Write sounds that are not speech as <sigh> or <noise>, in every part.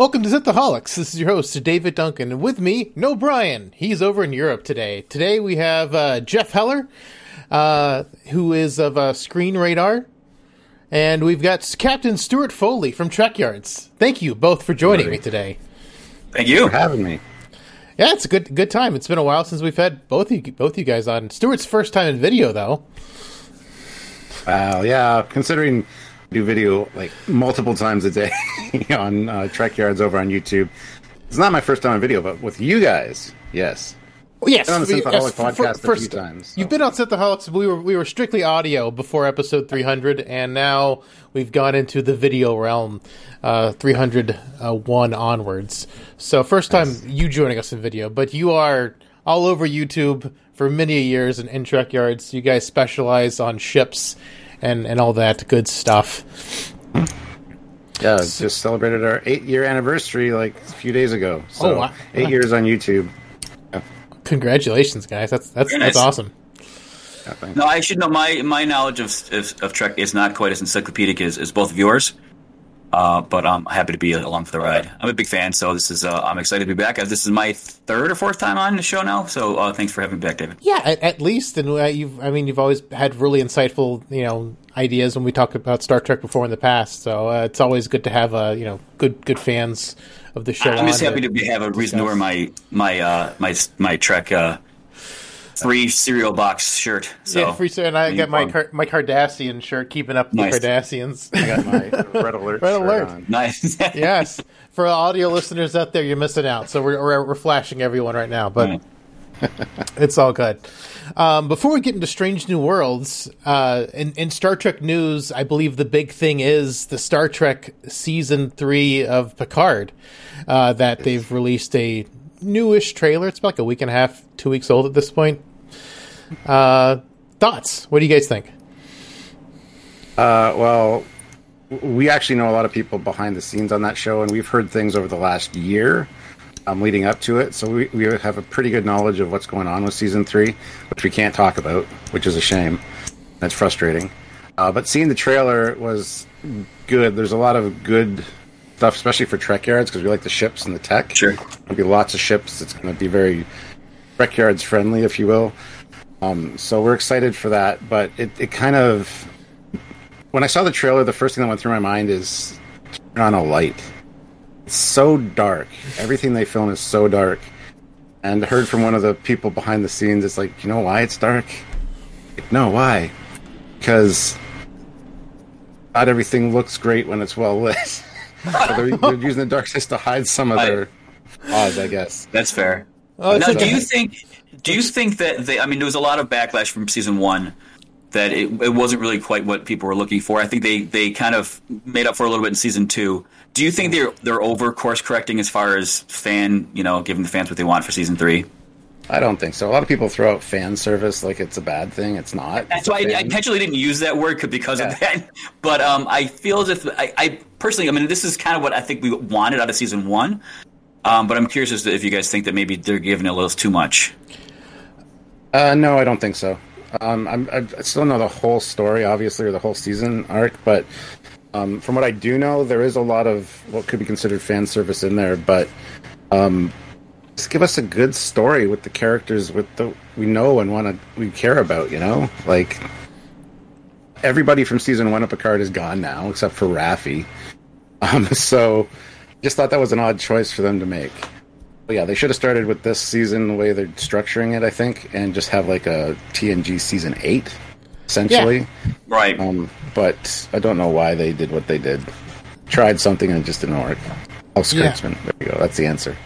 Welcome to Synthaholics. This is your host, David Duncan. And with me, no Brian. He's over in Europe today. Today we have uh, Jeff Heller, uh, who is of uh, Screen Radar. And we've got Captain Stuart Foley from Trek Yards. Thank you both for joining me today. Thank you for having me. Yeah, it's a good good time. It's been a while since we've had both you both you guys on. Stuart's first time in video though. Wow, yeah, considering do video like multiple times a day <laughs> on uh, Trek Yards over on YouTube. It's not my first time on video, but with you guys, yes. Oh, yes, been on the we- yes, podcast fir- a first- few times. so. You've been on Synthaholics. We were we were strictly audio before episode 300, and now we've gone into the video realm, uh, 301 onwards. So first time you joining us in video, but you are all over YouTube for many years in, in Trek Yards. You guys specialize on ships and and all that good stuff. Yeah, just celebrated our eight year anniversary like a few days ago. Oh, so Oh, wow. eight years on YouTube. Congratulations, guys! That's that's Very that's awesome. I think. No, I should know my my knowledge of of, of Trek is not quite as encyclopedic as, as both of yours. Uh, but I'm happy to be along for the ride. I'm a big fan, so this is uh, I'm excited to be back. Uh, This is my third or fourth time on the show now, so uh, thanks for having me back, David. Yeah, at, at least, and uh, you've. I mean, you've always had really insightful, you know, ideas when we talked about Star Trek before in the past. So uh, it's always good to have, uh, you know, good good fans of the show. I'm just happy to be, have a reason to wear my my uh, my my Trek three cereal box shirt. So yeah, free and I got my uniform. Car- my Cardassian shirt, keeping up Nice. the Cardassians. I got my red alert. Red shirt alert. on. nice. <laughs> yes, for audio listeners out there, you're missing out. So we're we're, we're flashing everyone right now, but <laughs> it's all good. Um, before we get into Strange New Worlds, uh, in, in Star Trek news, I believe the big thing is the Star Trek season three of Picard. Uh, that they've released a newish trailer. It's about like a week and a half, two weeks old at this point. Uh, thoughts? What do you guys think? Uh, well, we actually know a lot of people behind the scenes on that show, and we've heard things over the last year um, leading up to it. So we, we have a pretty good knowledge of what's going on with season three, which we can't talk about, which is a shame. That's frustrating. Uh, but seeing the trailer was good. There's a lot of good stuff, especially for Trek Yards, because we like the ships and the tech. Sure. There'll be lots of ships. It's going to be very Trek Yards friendly, if you will. Um, so we're excited for that. But it, it kind of when I saw the trailer, the first thing that went through my mind is turn on a light. It's so dark. Everything they film is so dark. And I heard from one of the people behind the scenes, it's like, you know why it's dark? Like, no, why? Because not everything looks great when it's well lit. <laughs> so they're, they're using the darkness to hide some of I- their flaws, I guess. That's fair. Oh, it's now, okay. do you think? Do you think that they? I mean, there was a lot of backlash from season one that it, it wasn't really quite what people were looking for. I think they they kind of made up for a little bit in season two. Do you think they're they're over course correcting as far as fan, you know, giving the fans what they want for season three? I don't think so. A lot of people throw out fan service like it's a bad thing. It's not. That's It's why I, I intentionally didn't use that word because Yeah. of that. But um, I feel as if I, I personally, I mean, this is kind of what I think we wanted out of season one. Um, but I'm curious as to if you guys think that maybe they're giving it a little too much. Uh, no, I don't think so. Um, I'm, I still know the whole story, obviously, or the whole season arc, but um, from what I do know, there is a lot of what could be considered fan service in there. But um, just give us a good story with the characters with the we know and want to we care about. You know, like everybody from season one of Picard is gone now, except for Raffi. <laughs> Um, so just thought that was an odd choice for them to make. But yeah, they should have started with this season the way they're structuring it, I think, and just have like a TNG season eight, essentially. Yeah. Right. Um, but I don't know why they did what they did. Tried something and it just didn't work. Oh, Yeah. There we go. That's the answer.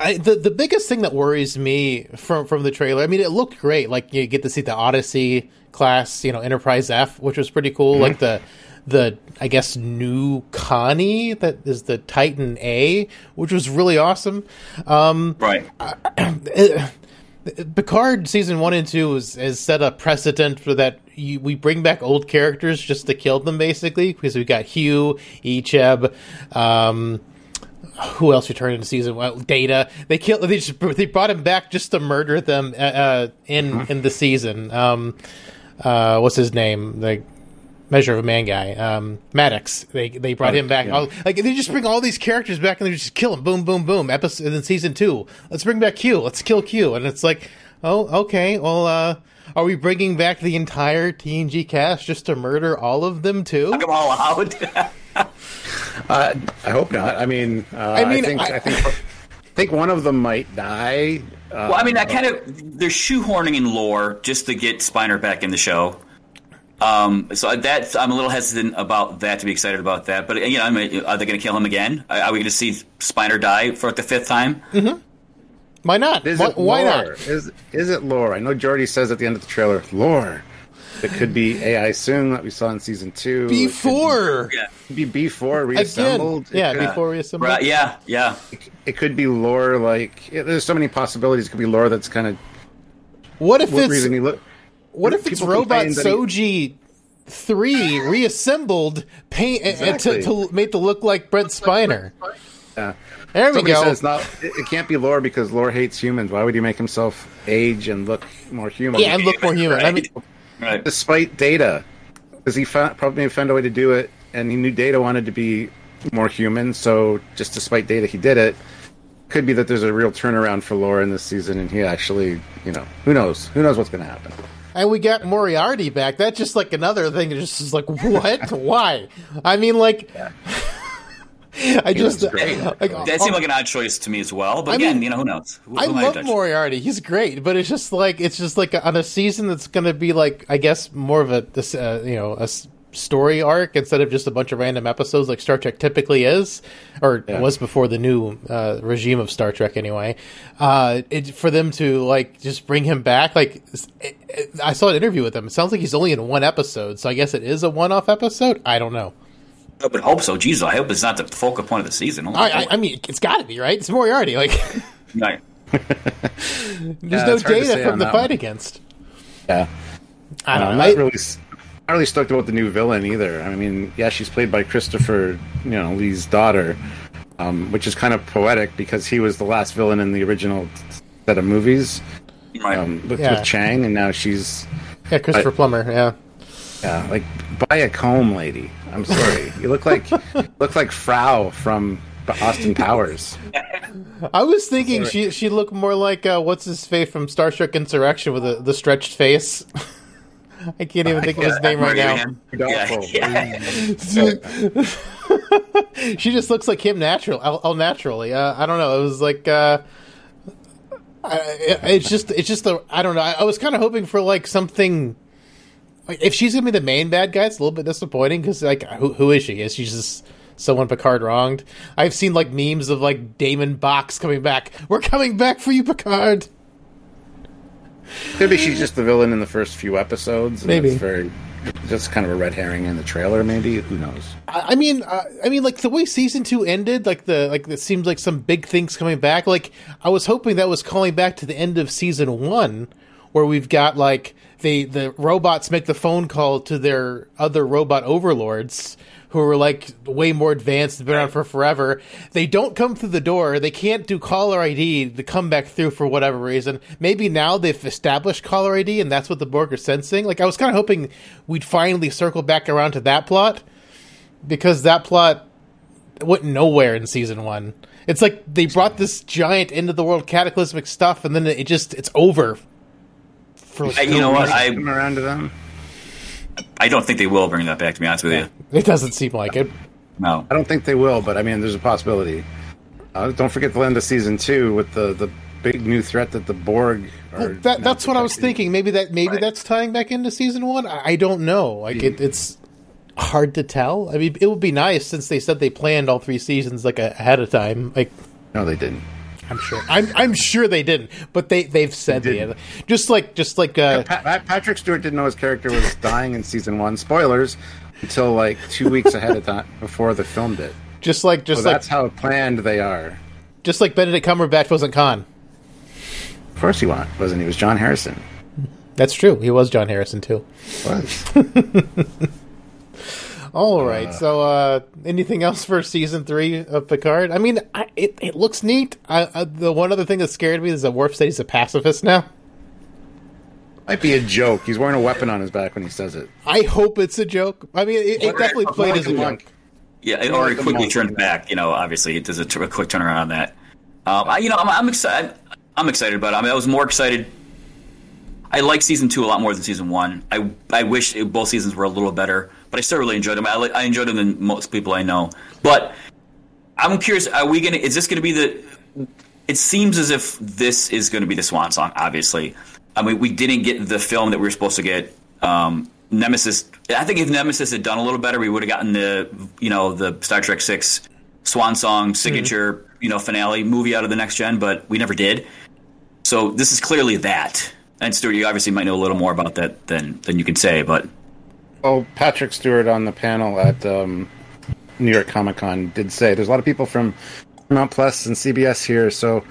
I, the the biggest thing that worries me from from the trailer, I mean, it looked great. Like you get to see the Odyssey class, you know, Enterprise F, which was pretty cool. Like the the I guess new Connie that is the Titan A, which was really awesome. Um, right. it- <clears throat> <clears throat> Picard season one and two has, has set a precedent for that. You, we bring back old characters just to kill them, basically, because we got Hugh, Icheb, um, who else returned in season one? Data. They killed. They just they brought him back just to murder them uh, uh, in in the season. Um, uh, what's his name? Like Measure of a Man guy, um, Maddox. They they brought him back. yeah. All, like they just bring all these characters back and they just kill them. Boom, boom, boom. Episode and then season two. Let's bring back Q. Let's kill Q. And it's like, oh, okay. Well, uh, are we bringing back the entire TNG cast just to murder all of them too? Come all out. <laughs> Uh, I hope not. I mean, uh, I mean, think I- I, think I think one of them might die. Uh, well, I mean, I kind of they're shoehorning in lore just to get Spiner back in the show. Um, so that I'm a little hesitant about that to be excited about that. But you know, I mean, are they going to kill him again? Are are we going to see Spiner die for the fifth time? Why not? Is why it why not? Is is it lore? I know Geordi says at the end of the trailer, lore. It could be AI Soong that we saw in season two. It could be- Before Yeah. It could be before reassembled. It yeah, could- before reassembled. Right, yeah, yeah. It could be lore like yeah, there's so many possibilities. It could be lore that's kind of What if what it's reason he look. What if it's Robot complain that he- Soji three reassembled, paint uh, to, to make to look like Brent Spiner? Yeah. There we go. said it's not. It, it can't be lore because lore hates humans. Why would he make himself age and look more human? yeah, and look more human. I mean, Right. despite data, because he found, probably found a way to do it, and he knew data wanted to be more human. So just despite data, he did it. Could be that there's a real turnaround for Lore in this season, and he actually, you know, who knows? Who knows what's going to happen? And we got Moriarty back. That's just like another thing. That just is like, what? <laughs> Why? I mean, like, <laughs> I just great. <laughs> like, That seemed like an odd choice to me as well. But I again, mean, you know, who knows? Who, I who love? Moriarty. He's great, but it's just like it's just like on a season that's going to be like I guess more of a uh, you know a story arc instead of just a bunch of random episodes like Star Trek typically is, or Yeah. was before the new uh, regime of Star Trek anyway. Uh, it, for them to like just bring him back, like it, it, I saw an interview with him. It sounds like he's only in one episode, so I guess it is a one-off episode. I don't know. I would hope so. Jesus, I hope it's not the focal point of the season. Oh, I, I, I mean, it's got to be right. It's Moriarty. Like, <laughs> right. there's Yeah, no it's hard to data from the fight one. against. Yeah, I Uh, don't I'm know. not I- really, s- not really stoked about the new villain either. I mean, yeah, she's played by Christopher, you know, Lee's daughter, um, which is kind of poetic because he was the last villain in the original set of movies Right. um, with, Yeah. with Chang, and now she's Yeah, Christopher I- Plummer. Yeah. yeah, like buy a comb, lady. I'm sorry, you look like look like Frau from Austin Powers. I was thinking she she looked more like uh, what's his face from Star Trek Insurrection with the, the stretched face. <laughs> I can't even think of his name right now. <laughs> Yeah. yeah. <laughs> she just looks like him natural, all, all naturally. Uh, I don't know. It was like uh, I, it, it's just it's just a I don't know. I, I was kind of hoping for like something. Like if she's gonna be the main bad guy, it's a little bit disappointing because like who who is she? Is she just someone Picard wronged? I've seen like memes of like Damon Box coming back. We're coming back for you, Picard. Maybe she's just the villain in the first few episodes. and Maybe. it's very just kind of a red herring in the trailer. Maybe who knows? I I mean, uh, I mean, like the way season two ended, like the like it seems like some big things coming back. Like I was hoping that was calling back to the end of season one, where we've got like the the robots make the phone call to their other robot overlords who are like way more advanced, been around for forever. They don't come through the door. They can't do caller ID to come back through for whatever reason. Maybe now they've established caller ID, and that's what the Borg are sensing. Like I was kind of hoping we'd finally circle back around to that plot because that plot went nowhere in season one. It's like they brought this giant into the world cataclysmic stuff, and then it just it's over. For I- you know what? I Come around to them. I don't think they will bring that back. To be honest with you, it doesn't seem like it. no. I don't think they will, but I mean, there's a possibility. Uh, don't forget the end of season two with the the big new threat that the Borg. Are That, now that's what I was thinking. Maybe that maybe Right. that's tying back into season one. I, I don't know. Like it, it's hard to tell. I mean, it would be nice since they said they planned all three seasons like ahead of time. Like No, they didn't. I'm sure. I'm I'm sure they didn't, but they they've said They they just like just like uh, Pa- Pa- Patrick Stewart didn't know his character was dying in season one. Spoilers until like two weeks ahead of time before they filmed it. just like just So like that's how planned they are. just like Benedict Cumberbatch wasn't Khan. Of course, he wa- wasn't. He was John Harrison. That's true. He was John Harrison too. Was. <laughs> All right. so, uh, anything else for season three of Picard? I mean, I, it it looks neat. I, I, the one other thing that scared me is that Worf said he's a pacifist now. Might be a joke. He's wearing a weapon on his back when he says it. I hope it's a joke. I mean, it, it definitely played as a joke. Yeah, it already quickly turned back. You know, obviously it does a, t- a quick turnaround on that. Um, I, you know, I'm, I'm excited. I'm excited about it. I mean, I was more excited. I like season two a lot more than season one. I I wish it, both seasons were a little better, but I still really enjoyed them. I, I enjoyed them than most people I know. But I'm curious. Are we gonna? Is this gonna be the? It seems as if this is going to be the swan song. Obviously, I mean, we didn't get the film that we were supposed to get. Um, Nemesis. I think if Nemesis had done a little better, we would have gotten the you know the Star Trek Six swan song signature mm-hmm. you know finale movie out of the next gen, but we never did. So this is clearly that. And Stuart, you obviously might know a little more about that than than you can say, but oh, Patrick Stewart on the panel at um, New York Comic Con did say there's a lot of people from Mount Plus and CBS here, so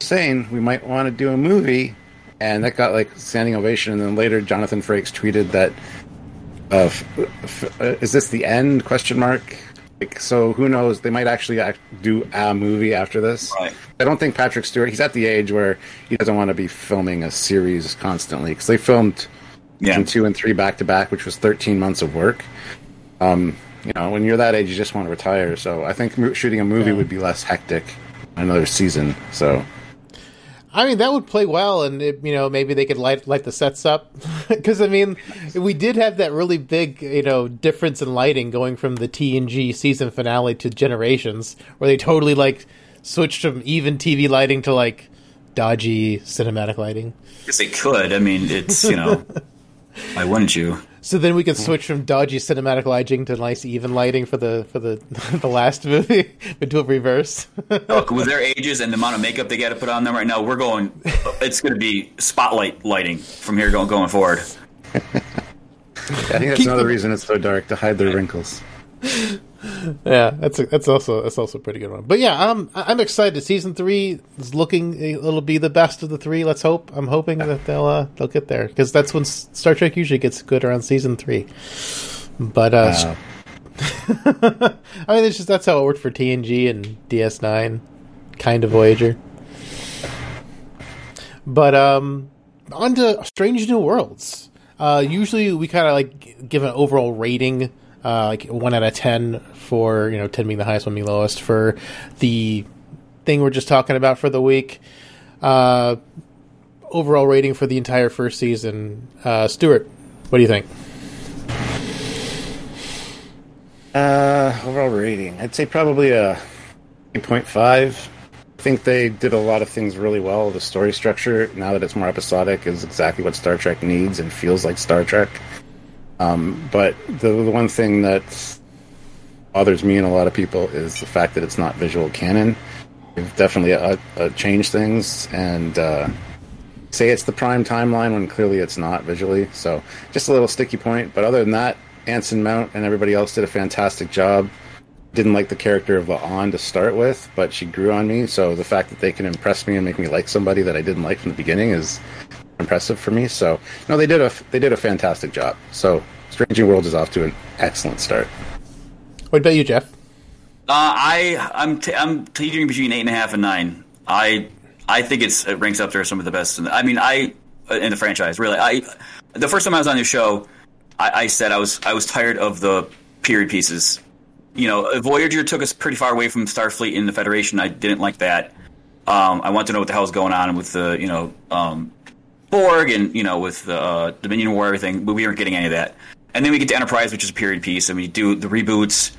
saying we might want to do a movie, and that got like standing ovation. And then later, Jonathan Frakes tweeted that, uh, f- f- uh, "Is this the end?" Question mark. Like, so who knows? They might actually act, do a movie after this. Right. I don't think Patrick Stewart. He's at the age where he doesn't want to be filming a series constantly because they filmed yeah. two and three back to back, which was 13 months of work. Um, you know, when you're that age, you just want to retire. So I think shooting a movie yeah. would be less hectic. Another season, so. I mean, that would play well, and it, you know, maybe they could light light the sets up <laughs> because I mean, we did have that really big, you know, difference in lighting going from the TNG season finale to Generations, where they totally like switched from even TV lighting to like dodgy cinematic lighting. Yes, they could. I mean, it's you know, <laughs> why wouldn't you? So then we can switch from dodgy cinematic lighting to nice even lighting for the for the <laughs> the last movie but do a reverse. <laughs> Look, with their ages and the amount of makeup they got to put on them right now, we're going. It's going to be spotlight lighting from here going going forward. <laughs> I think that's Keep another reason it's so dark to hide their wrinkles yeah, that's a, that's also that's also a pretty good one. But yeah, I'm I'm excited. Season three is looking it'll be the best of the three. Let's hope. I'm hoping that they'll uh, they'll get there because that's when Star Trek usually gets good around season three. But uh, wow. <laughs> I mean, it's just that's how it worked for TNG and DS9, kind of Voyager. But um, on to Strange New Worlds. Uh, usually we kind of like give an overall rating uh, like one out of ten for you know ten being the highest, one being lowest for the thing we're just talking about for the week. Uh, overall rating for the entire first season. Uh, Stuart, what do you think? Uh, overall rating, I'd say probably a 8.5. I think they did a lot of things really well. The story structure, now that it's more episodic, is exactly what Star Trek needs and feels like Star Trek. Um, but the, the one thing that bothers me and a lot of people is the fact that it's not visual canon. They've definitely uh, uh, changed things and uh, say it's the prime timeline when clearly it's not visually. So just a little sticky point. But other than that, Anson Mount and everybody else did a fantastic job. Didn't like the character of La'an to start with, but she grew on me. So the fact that they can impress me and make me like somebody that I didn't like from the beginning is impressive for me. So no, they did a they did a fantastic job. So Strange New Worlds is off to an excellent start. What about you, Jeff? Uh, I I'm t- I'm teetering between eight and a half and nine. I I think it's it ranks up there some of the best. In the, I mean, I in the franchise really. I the first time I was on your show, I, I said I was I was tired of the period pieces. You know, Voyager took us pretty far away from Starfleet in the Federation. I didn't like that. Um, I want to know what the hell is going on with the you know um, Borg and you know with the uh, Dominion War everything, but we weren't getting any of that. And then we get to Enterprise, which is a period piece, and we do the reboots,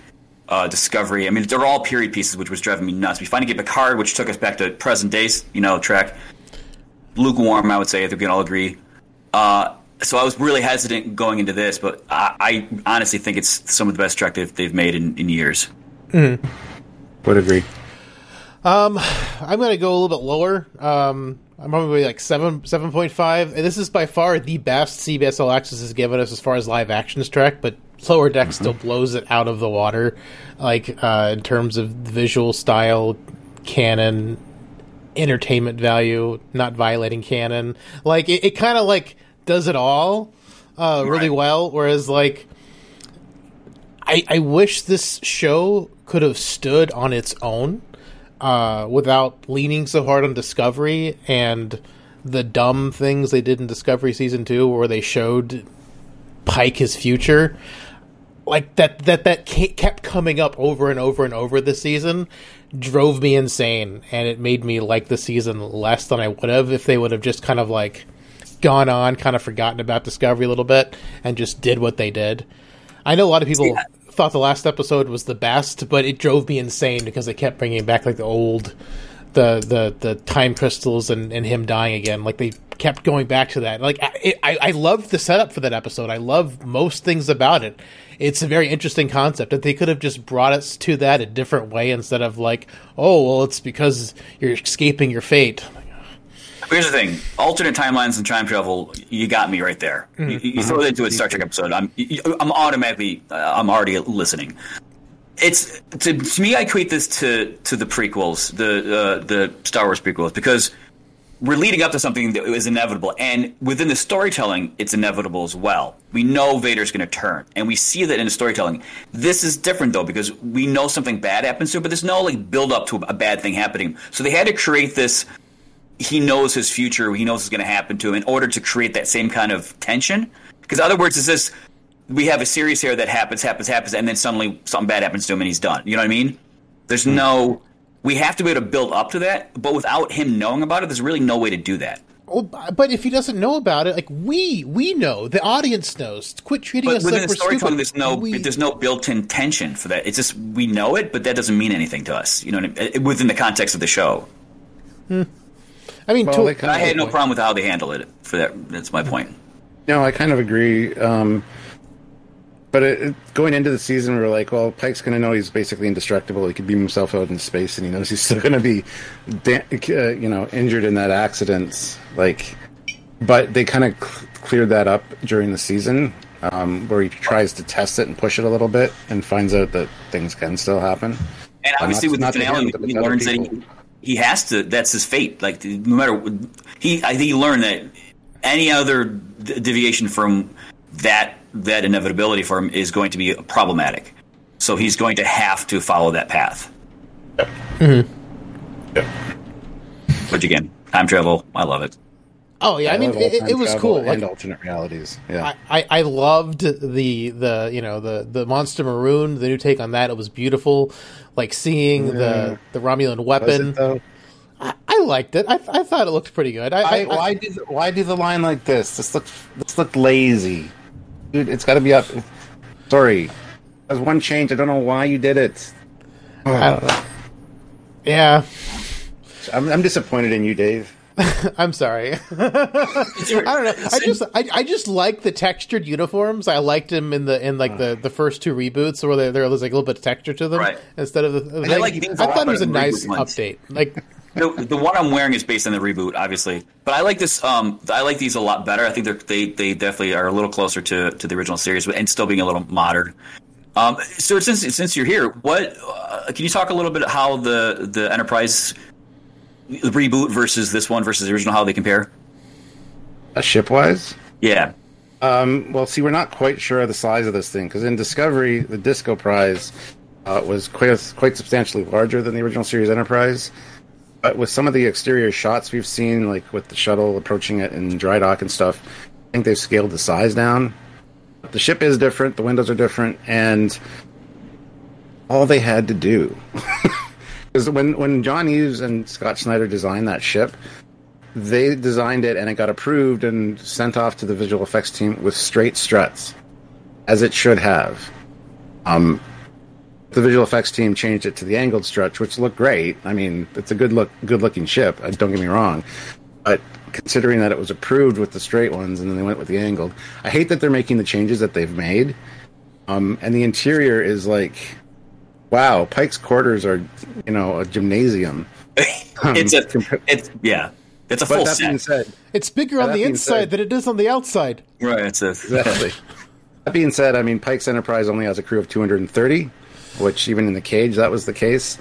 uh, Discovery. I mean, they're all period pieces, which was driving me nuts. We finally get Picard, which took us back to present day, you know, Trek. Lukewarm, I would say, I think we can all agree. Uh, so I was really hesitant going into this, but I, I, honestly think it's some of the best Trek they've, they've made in, in years. Mm-hmm. Would agree. Um, I'm going to go a little bit lower. Um, I'm probably like seven seven point five. And this is by far the best CBS All Access has given us as far as live actions Trek, but Lower Deck mm-hmm. still blows it out of the water, like uh, in terms of visual style, canon, entertainment value, not violating canon. Like it, it kind of like does it all uh, really right. well. Whereas like, I I wish this show could have stood on its own uh, without leaning so hard on discovery and the dumb things they did in Discovery season two, where they showed Pike his future, like that that that kept coming up over and over and over this season, drove me insane, and it made me like the season less than I would have if they would have just kind of like gone on, kind of forgotten about Discovery a little bit, and just did what they did. I know a lot of people yeah. Thought the last episode was the best, but it drove me insane because they kept bringing back like the old, the the the time crystals and and him dying again. Like they kept going back to that. Like I I, I loved the setup for that episode. I love most things about it. It's a very interesting concept that they could have just brought us to that a different way instead of like, oh well, it's because you're escaping your fate. Here's the thing: alternate timelines and time travel. You got me right there. Mm-hmm. You, you, throw it into a Star Trek episode. I'm I'm automatically uh, I'm already listening. It's to, to me. I equate this to to the prequels, the uh, the Star Wars prequels, because we're leading up to something that is inevitable, and within the storytelling, it's inevitable as well. We know Vader's going to turn, and we see that in the storytelling. This is different though because we know something bad happens to him, but there's no like build up to a bad thing happening. So they had to create this he knows his future, he knows what's going to happen to him in order to create that same kind of tension. Because other words, is this we have a series here that happens, happens, happens, and then suddenly something bad happens to him and he's done. You know what I mean? There's mm-hmm. no. We have to be able to build up to that, but without him knowing about it, there's really no way to do that. Well, but if he doesn't know about it, like we we know, the audience knows. Quit treating but us like we're stupid. There's no we... there's no built-in tension for that. It's just we know it, but that doesn't mean anything to us. You know, what I mean? within the context of the show. Hmm. I mean, well, to, I had no problem with how they handle it. For that, that's my point. No, I kind of agree. Um, but it, it, going into the season, we were like, well, Pike's going to know he's basically indestructible. He could beam himself out in space, and he knows he's still going to be, da- uh, you know, injured in that accident. Like, but they kind of cl- cleared that up during the season, um, where he tries to test it and push it a little bit, and finds out that things can still happen. And obviously, not, with the finale, he learns that he he has to. That's his fate. Like no matter he, I think he learned that any other deviation from that that inevitability for him is going to be problematic. So he's going to have to follow that path. Yep. Mm-hmm. Yep. Which again, time travel. I love it. Oh yeah, I, I mean it, it, was cool. And like, alternate realities. Yeah, I, I, I, loved the the you know the the monster maroon, the new take on that. It was beautiful like seeing mm. the the Romulan weapon. I, I, liked it. I, I thought it looked pretty good. I, why do why do the line like this? This looked this looked lazy, dude. It's got to be up. Sorry, there's one change. I don't know why you did it. yeah, I'm, I'm disappointed in you, Dave. <laughs> I'm sorry. <laughs> I don't know. I just I, I just like the textured uniforms. I liked them in the in like the, the first two reboots where there, there was like a little bit of texture to them right. instead of the. the I, like, I thought it was a nice update. Like <laughs> the, the one I'm wearing is based on the reboot, obviously, but I like this. Um, I like these a lot better. I think they're, they they definitely are a little closer to to the original series, and still being a little modern. Um, so since since you're here, what uh, can you talk a little bit how the the Enterprise the reboot versus this one versus the original, how they compare? A ship wise? Yeah. Um, well, see, we're not quite sure of the size of this thing because in Discovery, the Disco Prize uh, was quite quite substantially larger than the original series Enterprise. But with some of the exterior shots we've seen, like with the shuttle approaching it in dry dock and stuff, I think they've scaled the size down. The ship is different, the windows are different, and all they had to do <laughs> Because when when John Eaves and Scott Schneider designed that ship, they designed it and it got approved and sent off to the visual effects team with straight struts, as it should have. Um, the visual effects team changed it to the angled struts, which looked great. I mean, it's a good look, good looking ship. Uh, don't get me wrong, but considering that it was approved with the straight ones and then they went with the angled, I hate that they're making the changes that they've made. Um, and the interior is like wow, Pike's quarters are, you know, a gymnasium. Um, <laughs> it's a, it's yeah, it's a full that set. Being said, it's bigger on the inside said, than it is on the outside. Right. It's a, exactly. <laughs> that being said, I mean, Pike's Enterprise only has a crew of 230, which even in the cage that was the case.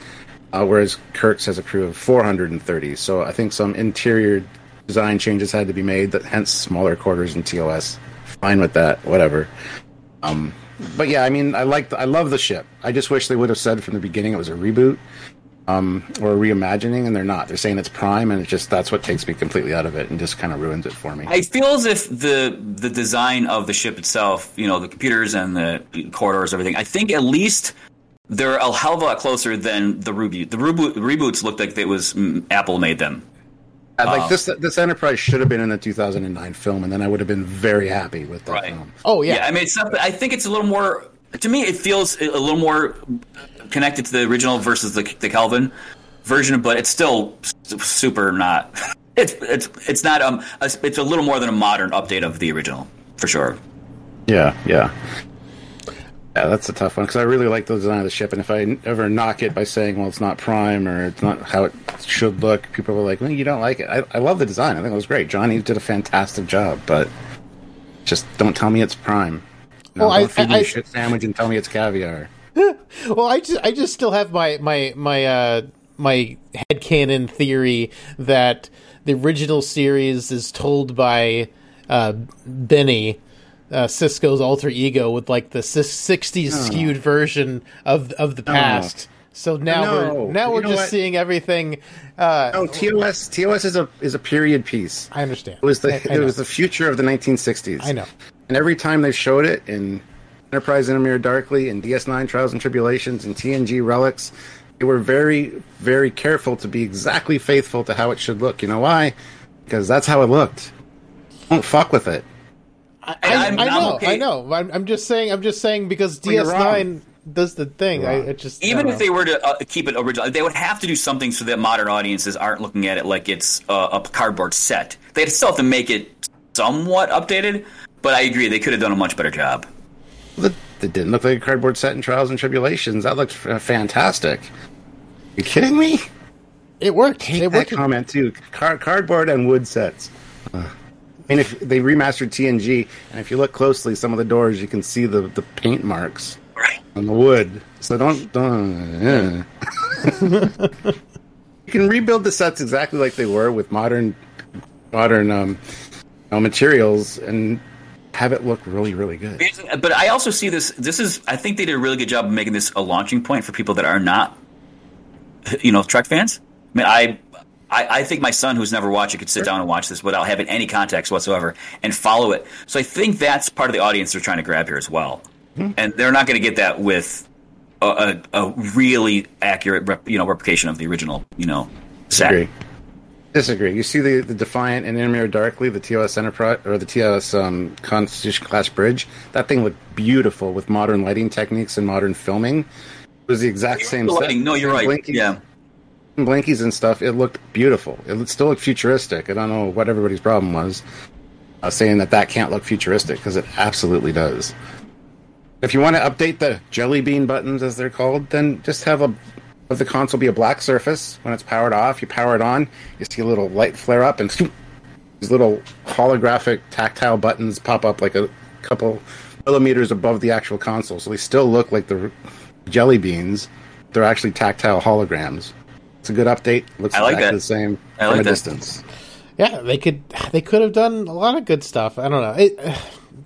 Uh, whereas Kirk's has a crew of 430. So I think some interior design changes had to be made. That hence smaller quarters in TOS. Fine with that. Whatever. Um, but yeah, I mean, I like, I love the ship. I just wish they would have said from the beginning it was a reboot. um, or a reimagining, and they're not. They're saying it's Prime, and it's just that's what takes me completely out of it and just kind of ruins it for me. I feel as if the the design of the ship itself, you know, the computers and the corridors, everything. I think at least they're a hell of a lot closer than the reboot. The reboot reboots looked like it was mm, Apple made them. Uh, like this, this Enterprise should have been in the 2009 film, and then I would have been very happy with that Right. film. Oh yeah. Yeah, I mean, it's not, I think it's a little more. To me, it feels a little more connected to the original versus the the Kelvin version, but it's still super not. <laughs> It's it's it's not um. a- It's a little more than a modern update of the original for sure. Yeah, yeah. Yeah, that's a tough one because I really like the design of the ship, and if I ever knock it by saying, "Well, it's not Prime" or "It's not how it should look," people are like, "Well, you don't like it." I, I love the design. I think it was great. Johnny did a fantastic job, but just don't tell me it's Prime. No, Well, don't feed me I- a shit sandwich and tell me it's caviar. <laughs> Well, I just, I just still have my my my uh, my headcanon theory that the original series is told by uh, Benny, uh, Sisko's alter ego, with like the '60s skewed version of of the past. So now No. we're now You we're just what? seeing everything. Uh, No, TOS TOS is a is a period piece. I understand. It was the I- I it know. was the future of the 1960s. I know. And every time they showed it in Enterprise In a Mirror, Darkly and DS9 Trials and Tribulations and TNG Relics, they were very very careful to be exactly faithful to how it should look. You know why? Because that's how it looked. Don't fuck with it. I, I'm- I I'm know, okay. I know. I'm, I'm just saying. I'm just saying because DS9 does the thing. I it just Even I if they were to uh, keep it original, they would have to do something so that modern audiences aren't looking at it like it's uh, a cardboard set. They'd still have to make it somewhat updated. But I agree, they could have done a much better job. That that didn't look like a cardboard set in Trials and Tribulations. That looked f- fantastic. you kidding me? it worked. hate It that worked. comment too. Car- cardboard and wood sets. Uh, I mean, if they remastered TNG, and if you look closely, some of the doors you can see the, the paint marks Right. on the wood. So don't don't. yeah. <laughs> you can rebuild the sets exactly like they were with modern modern um, materials and have it look really really good. But I also see this. This is. I think they did a really good job of making this a launching point for people that are not, you know, Trek fans. I mean, I, I, I think my son, who's never watched it, could sit down and watch this without having any context whatsoever and follow it. So I think that's part of the audience they're trying to grab here as well. And they're not going to get that with a, a, a really accurate, rep, you know, replication of the original, you know, set. Disagree. Disagree. You see the, the Defiant and In a Mirror, Darkly, the TOS Enterprise or the TOS um, Constitution class bridge. That thing looked beautiful with modern lighting techniques and modern filming. It was the exact same. The set. no, you're right. Blinkies, Yeah. Blinkies and stuff. It looked beautiful. It still looked futuristic. I don't know what everybody's problem was, uh, saying that that can't look futuristic because it absolutely does. If you want to update the jelly bean buttons, as they're called, then just have a of the console be a black surface. When it's powered off, you power it on, you see a little light flare up, and <laughs> these little holographic tactile buttons pop up like a couple millimeters above the actual console. So they still look like the jelly beans. They're actually tactile holograms. It's a good update. Looks I like exactly that. the same I from like a that. distance. Yeah, they could they could have done a lot of good stuff. I don't know. It,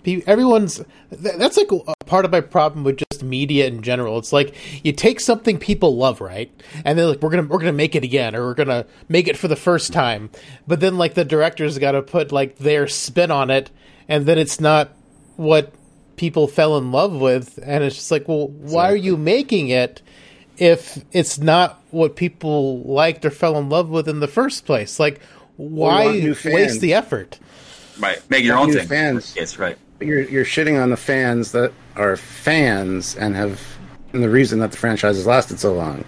pe- everyone's th- that's like a part of my problem with just media in general. It's like you take something people love, right? And they're like, we're gonna we're gonna make it again, or we're gonna make it for the first time. But then like the director's got to put like their spin on it, and then it's not what people fell in love with, and it's just like, well, why are you making it? If it's not what people liked or fell in love with in the first place, like why waste the effort? Right. Make your Want own new thing. fans. Yes, right. You're you're shitting on the fans that are fans and have and the reason that the franchise has lasted so long.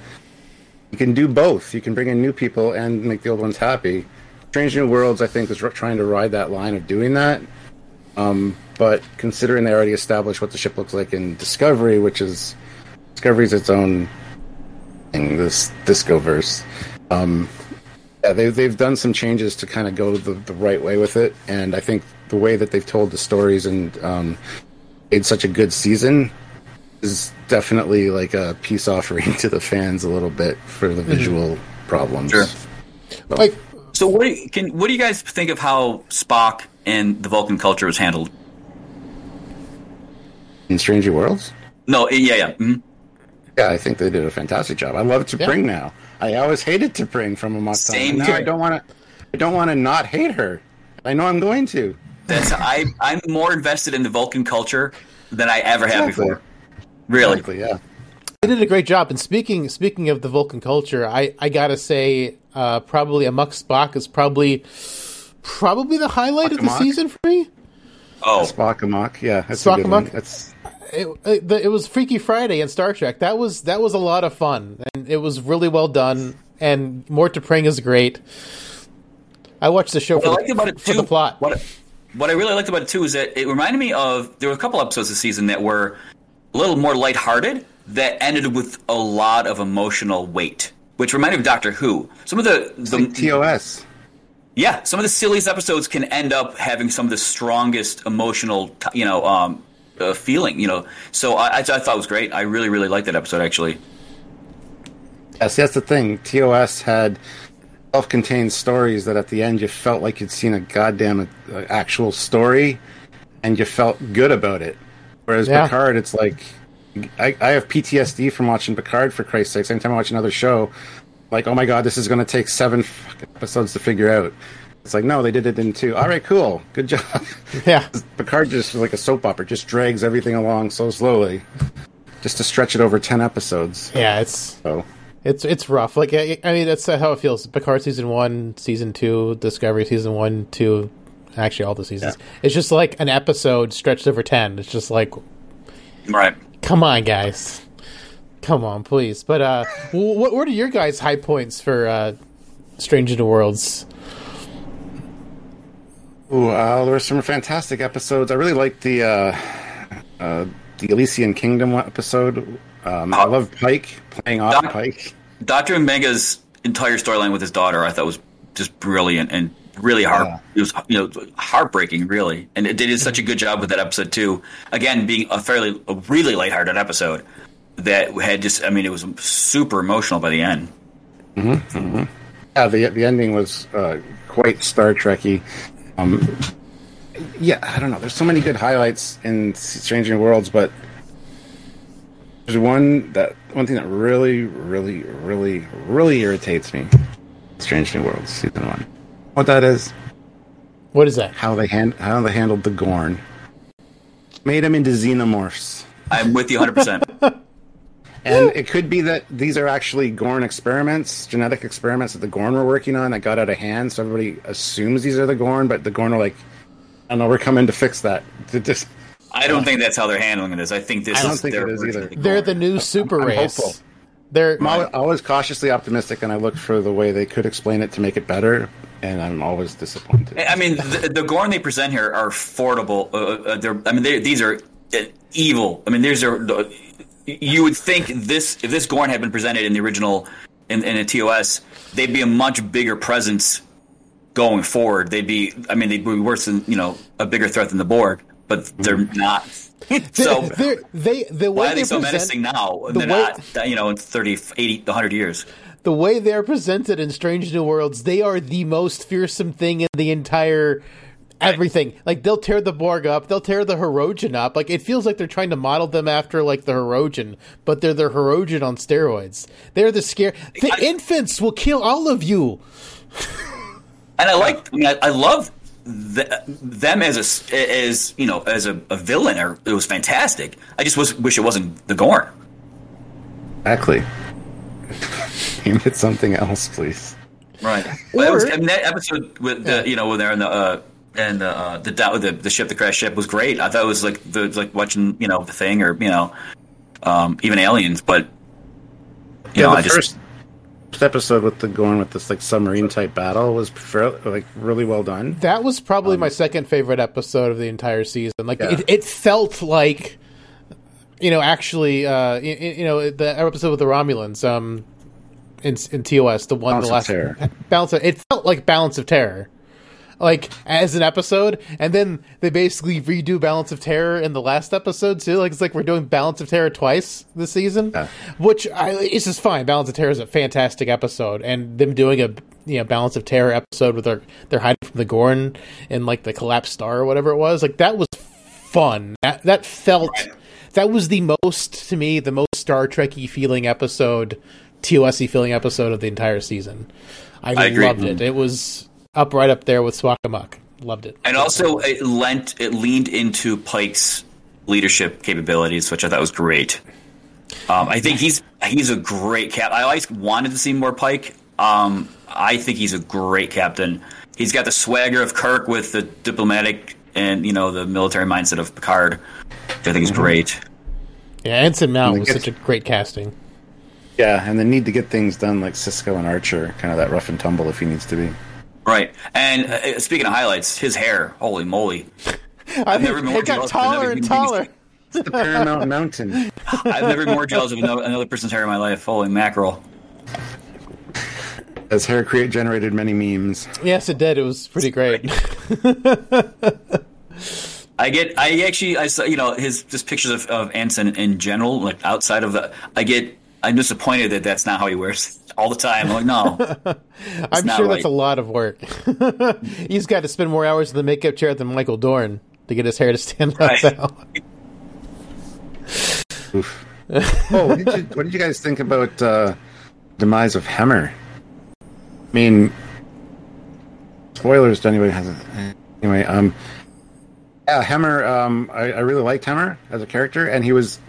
You can do both. You can bring in new people and make the old ones happy. Strange New Worlds, I think, is trying to ride that line of doing that. Um, but considering they already established what the ship looks like in Discovery, which is Discovery's its own thing, this Disco verse. Um, yeah, they, they've done some changes to kind of go the, the right way with it, and I think the way that they've told the stories and um, made such a good season is definitely like a peace offering <laughs> to the fans a little bit for the visual problems. Sure. Like So what do you, can what do you guys think of how Spock and the Vulcan culture was handled? In Stranger Worlds, No, yeah, yeah. mhm. Yeah, I think they did a fantastic job. I love T'Pring yeah. now. I always hated T'Pring from a month Same Now I don't want to. I don't want to not hate her. I know I'm going to. That's I. I'm more invested in the Vulcan culture than I ever have before. Really? Exactly, yeah. They did a great job. And speaking speaking of the Vulcan culture, I I gotta say, uh, probably Amok Spock is probably probably the highlight Spock of the season for me. Oh, Spock Amok, yeah, that's Spock Amok. That's it, it, it, was Freaky Friday in Star Trek. That was that was a lot of fun, and it was really well done. And Mort T'Pring is great. I watched the show for, I liked the, about it for too, the plot. What, what I really liked about it too is that it reminded me of there were a couple episodes this season that were a little more lighthearted that ended with a lot of emotional weight, which reminded me of Doctor Who. Some of the, the like TOS. Yeah, some of the silliest episodes can end up having some of the strongest emotional, you know, um, uh, feeling. You know, so I, I, thought it was great. I really, really liked that episode actually. Yes, that's the thing. TOS had self-contained stories that at the end you felt like you'd seen a goddamn uh, actual story, and you felt good about it. Whereas yeah. Picard, it's like I, I have PTSD from watching Picard for Christ's sake. Anytime I watch another show, like, oh my god, this is going to take seven episodes to figure out. It's like, no, they did it in two. All right, cool, good job. <laughs> Yeah, Picard just like a soap opera, just drags everything along so slowly, just to stretch it over ten episodes. Yeah, it's so it's it's rough. Like I, I mean, that's how it feels. Picard season one, season two, Discovery season one, two, actually all the seasons. Yeah. It's just like an episode stretched over ten. It's just like, right? Come on, guys. Come on, please. But uh, <laughs> what what are your guys' high points for uh, Strange New Worlds? Ooh, uh, there were some fantastic episodes. I really liked the uh, uh, the Elysian Kingdom episode. Um, I love Pike playing off Doc- Pike. Doctor M'Benga's entire storyline with his daughter, I thought was just brilliant and really hard. Yeah. It was you know heartbreaking, really, and it did such a good job with that episode too. Again, being a fairly a really lighthearted episode that had just I mean it was super emotional by the end. Mm-hmm. Mm-hmm. Yeah, the the ending was uh, quite Star Trekky. Um, yeah, I don't know. There's so many good highlights in Strange New Worlds, but there's one that one thing that really, really, really, really irritates me. Strange New Worlds season one. What that is? What is that? How they hand how they handled the Gorn. Made them into xenomorphs. I'm with you 100. percent And it could be that these are actually Gorn experiments, genetic experiments that the Gorn were working on that got out of hand. So everybody assumes these are the Gorn, but the Gorn are like, I don't know, we're coming to fix that. To just, I don't think that's how they're handling this. I think this I don't is think it is either. They're the new super I'm, race. hopeful. They're I'm always, always cautiously optimistic, and I look for the way they could explain it to make it better. And I'm always disappointed. I mean, the, the Gorn they present here are affordable. Uh, uh, they're, I mean, these are uh, evil. I mean, these are you would think this if this Gorn had been presented in the original in, in a TOS, they'd be a much bigger presence going forward. They'd be, I mean, they'd be worse than you know a bigger threat than the Borg, but they're mm-hmm. not. so they're, they the why are they so present, menacing now? The they're way, not, you know, in 30, 80, 100 years. The way they're presented in Strange New Worlds, they are the most fearsome thing in the entire everything. Like they'll tear the Borg up, they'll tear the Hirogen up. Like it feels like they're trying to model them after like the Hirogen, but they're the Hirogen on steroids. They're the scare. The I, infants will kill all of you. <laughs> and I like. I mean, I, I love the, them as a as you know as a, a villain. Or it was fantastic. I just was, wish it wasn't the Gorn. Exactly. <laughs> Name it something else, please. Right. Well, or, was, I mean, that episode with the, you know when they're in the uh, and uh, the, the the ship, the crash ship, was great. I thought it was like the like watching you know the thing or you know um, even aliens, but you yeah, know, the I first just, episode with the going with this like submarine type battle was fairly, like really well done. That was probably um, my second favorite episode of the entire season. Like yeah. it, it felt like you know actually uh, you, you, know the episode with the Romulans um in, in TOS the one balance the last terror. <laughs> balance of, it felt like balance of terror like as an episode, and then they basically redo Balance of Terror in the last episode too. Like it's like we're doing Balance of Terror twice this season, yeah. which I, it's just fine. Balance of Terror is a fantastic episode, and them doing a you know Balance of Terror episode with their they're hiding from the Gorn and like the collapsed star or whatever it was, like that was fun. That that felt. That was the most to me the most Star Trekky feeling episode, TOSy feeling episode of the entire season. I, I loved it. Mm-hmm. It was up right up there with Spock Amok. Loved it. And also, it lent it leaned into Pike's leadership capabilities, which I thought was great. Um, I think he's he's a great cap. I always wanted to see more Pike. Um, I think he's a great captain. He's got the swagger of Kirk with the diplomatic and you know the military mindset of Picard, which I think is great. Yeah, Anson Mount And it was gets- such a great casting. Yeah, and the need to get things done like Sisko and Archer, kind of that rough and tumble if he needs to be. Right. And uh, speaking of highlights, his hair, holy moly! I never think been more it got jealous of another taller and human taller. The Paramount Mountain. <laughs> I've never been more jealous of another, another person's hair in my life. Holy mackerel! As hair create generated many memes. Yes, it did. It was pretty great. <laughs> I get, I actually, I saw, you know, his just pictures of, of Anson in general, like outside of the, I get, I'm disappointed that that's not how he wears all the time. I'm like, no, <laughs> I'm sure right. that's a lot of work. <laughs> He's got to spend more hours in the makeup chair than Michael Dorn to get his hair to stand Right. up. Oof. oh, what did, you, what did you guys think about uh, demise of Hemmer? I mean, spoilers to anybody who hasn't. Anyway, um, yeah, Hemmer. Um, I, I really liked Hemmer as a character, and he was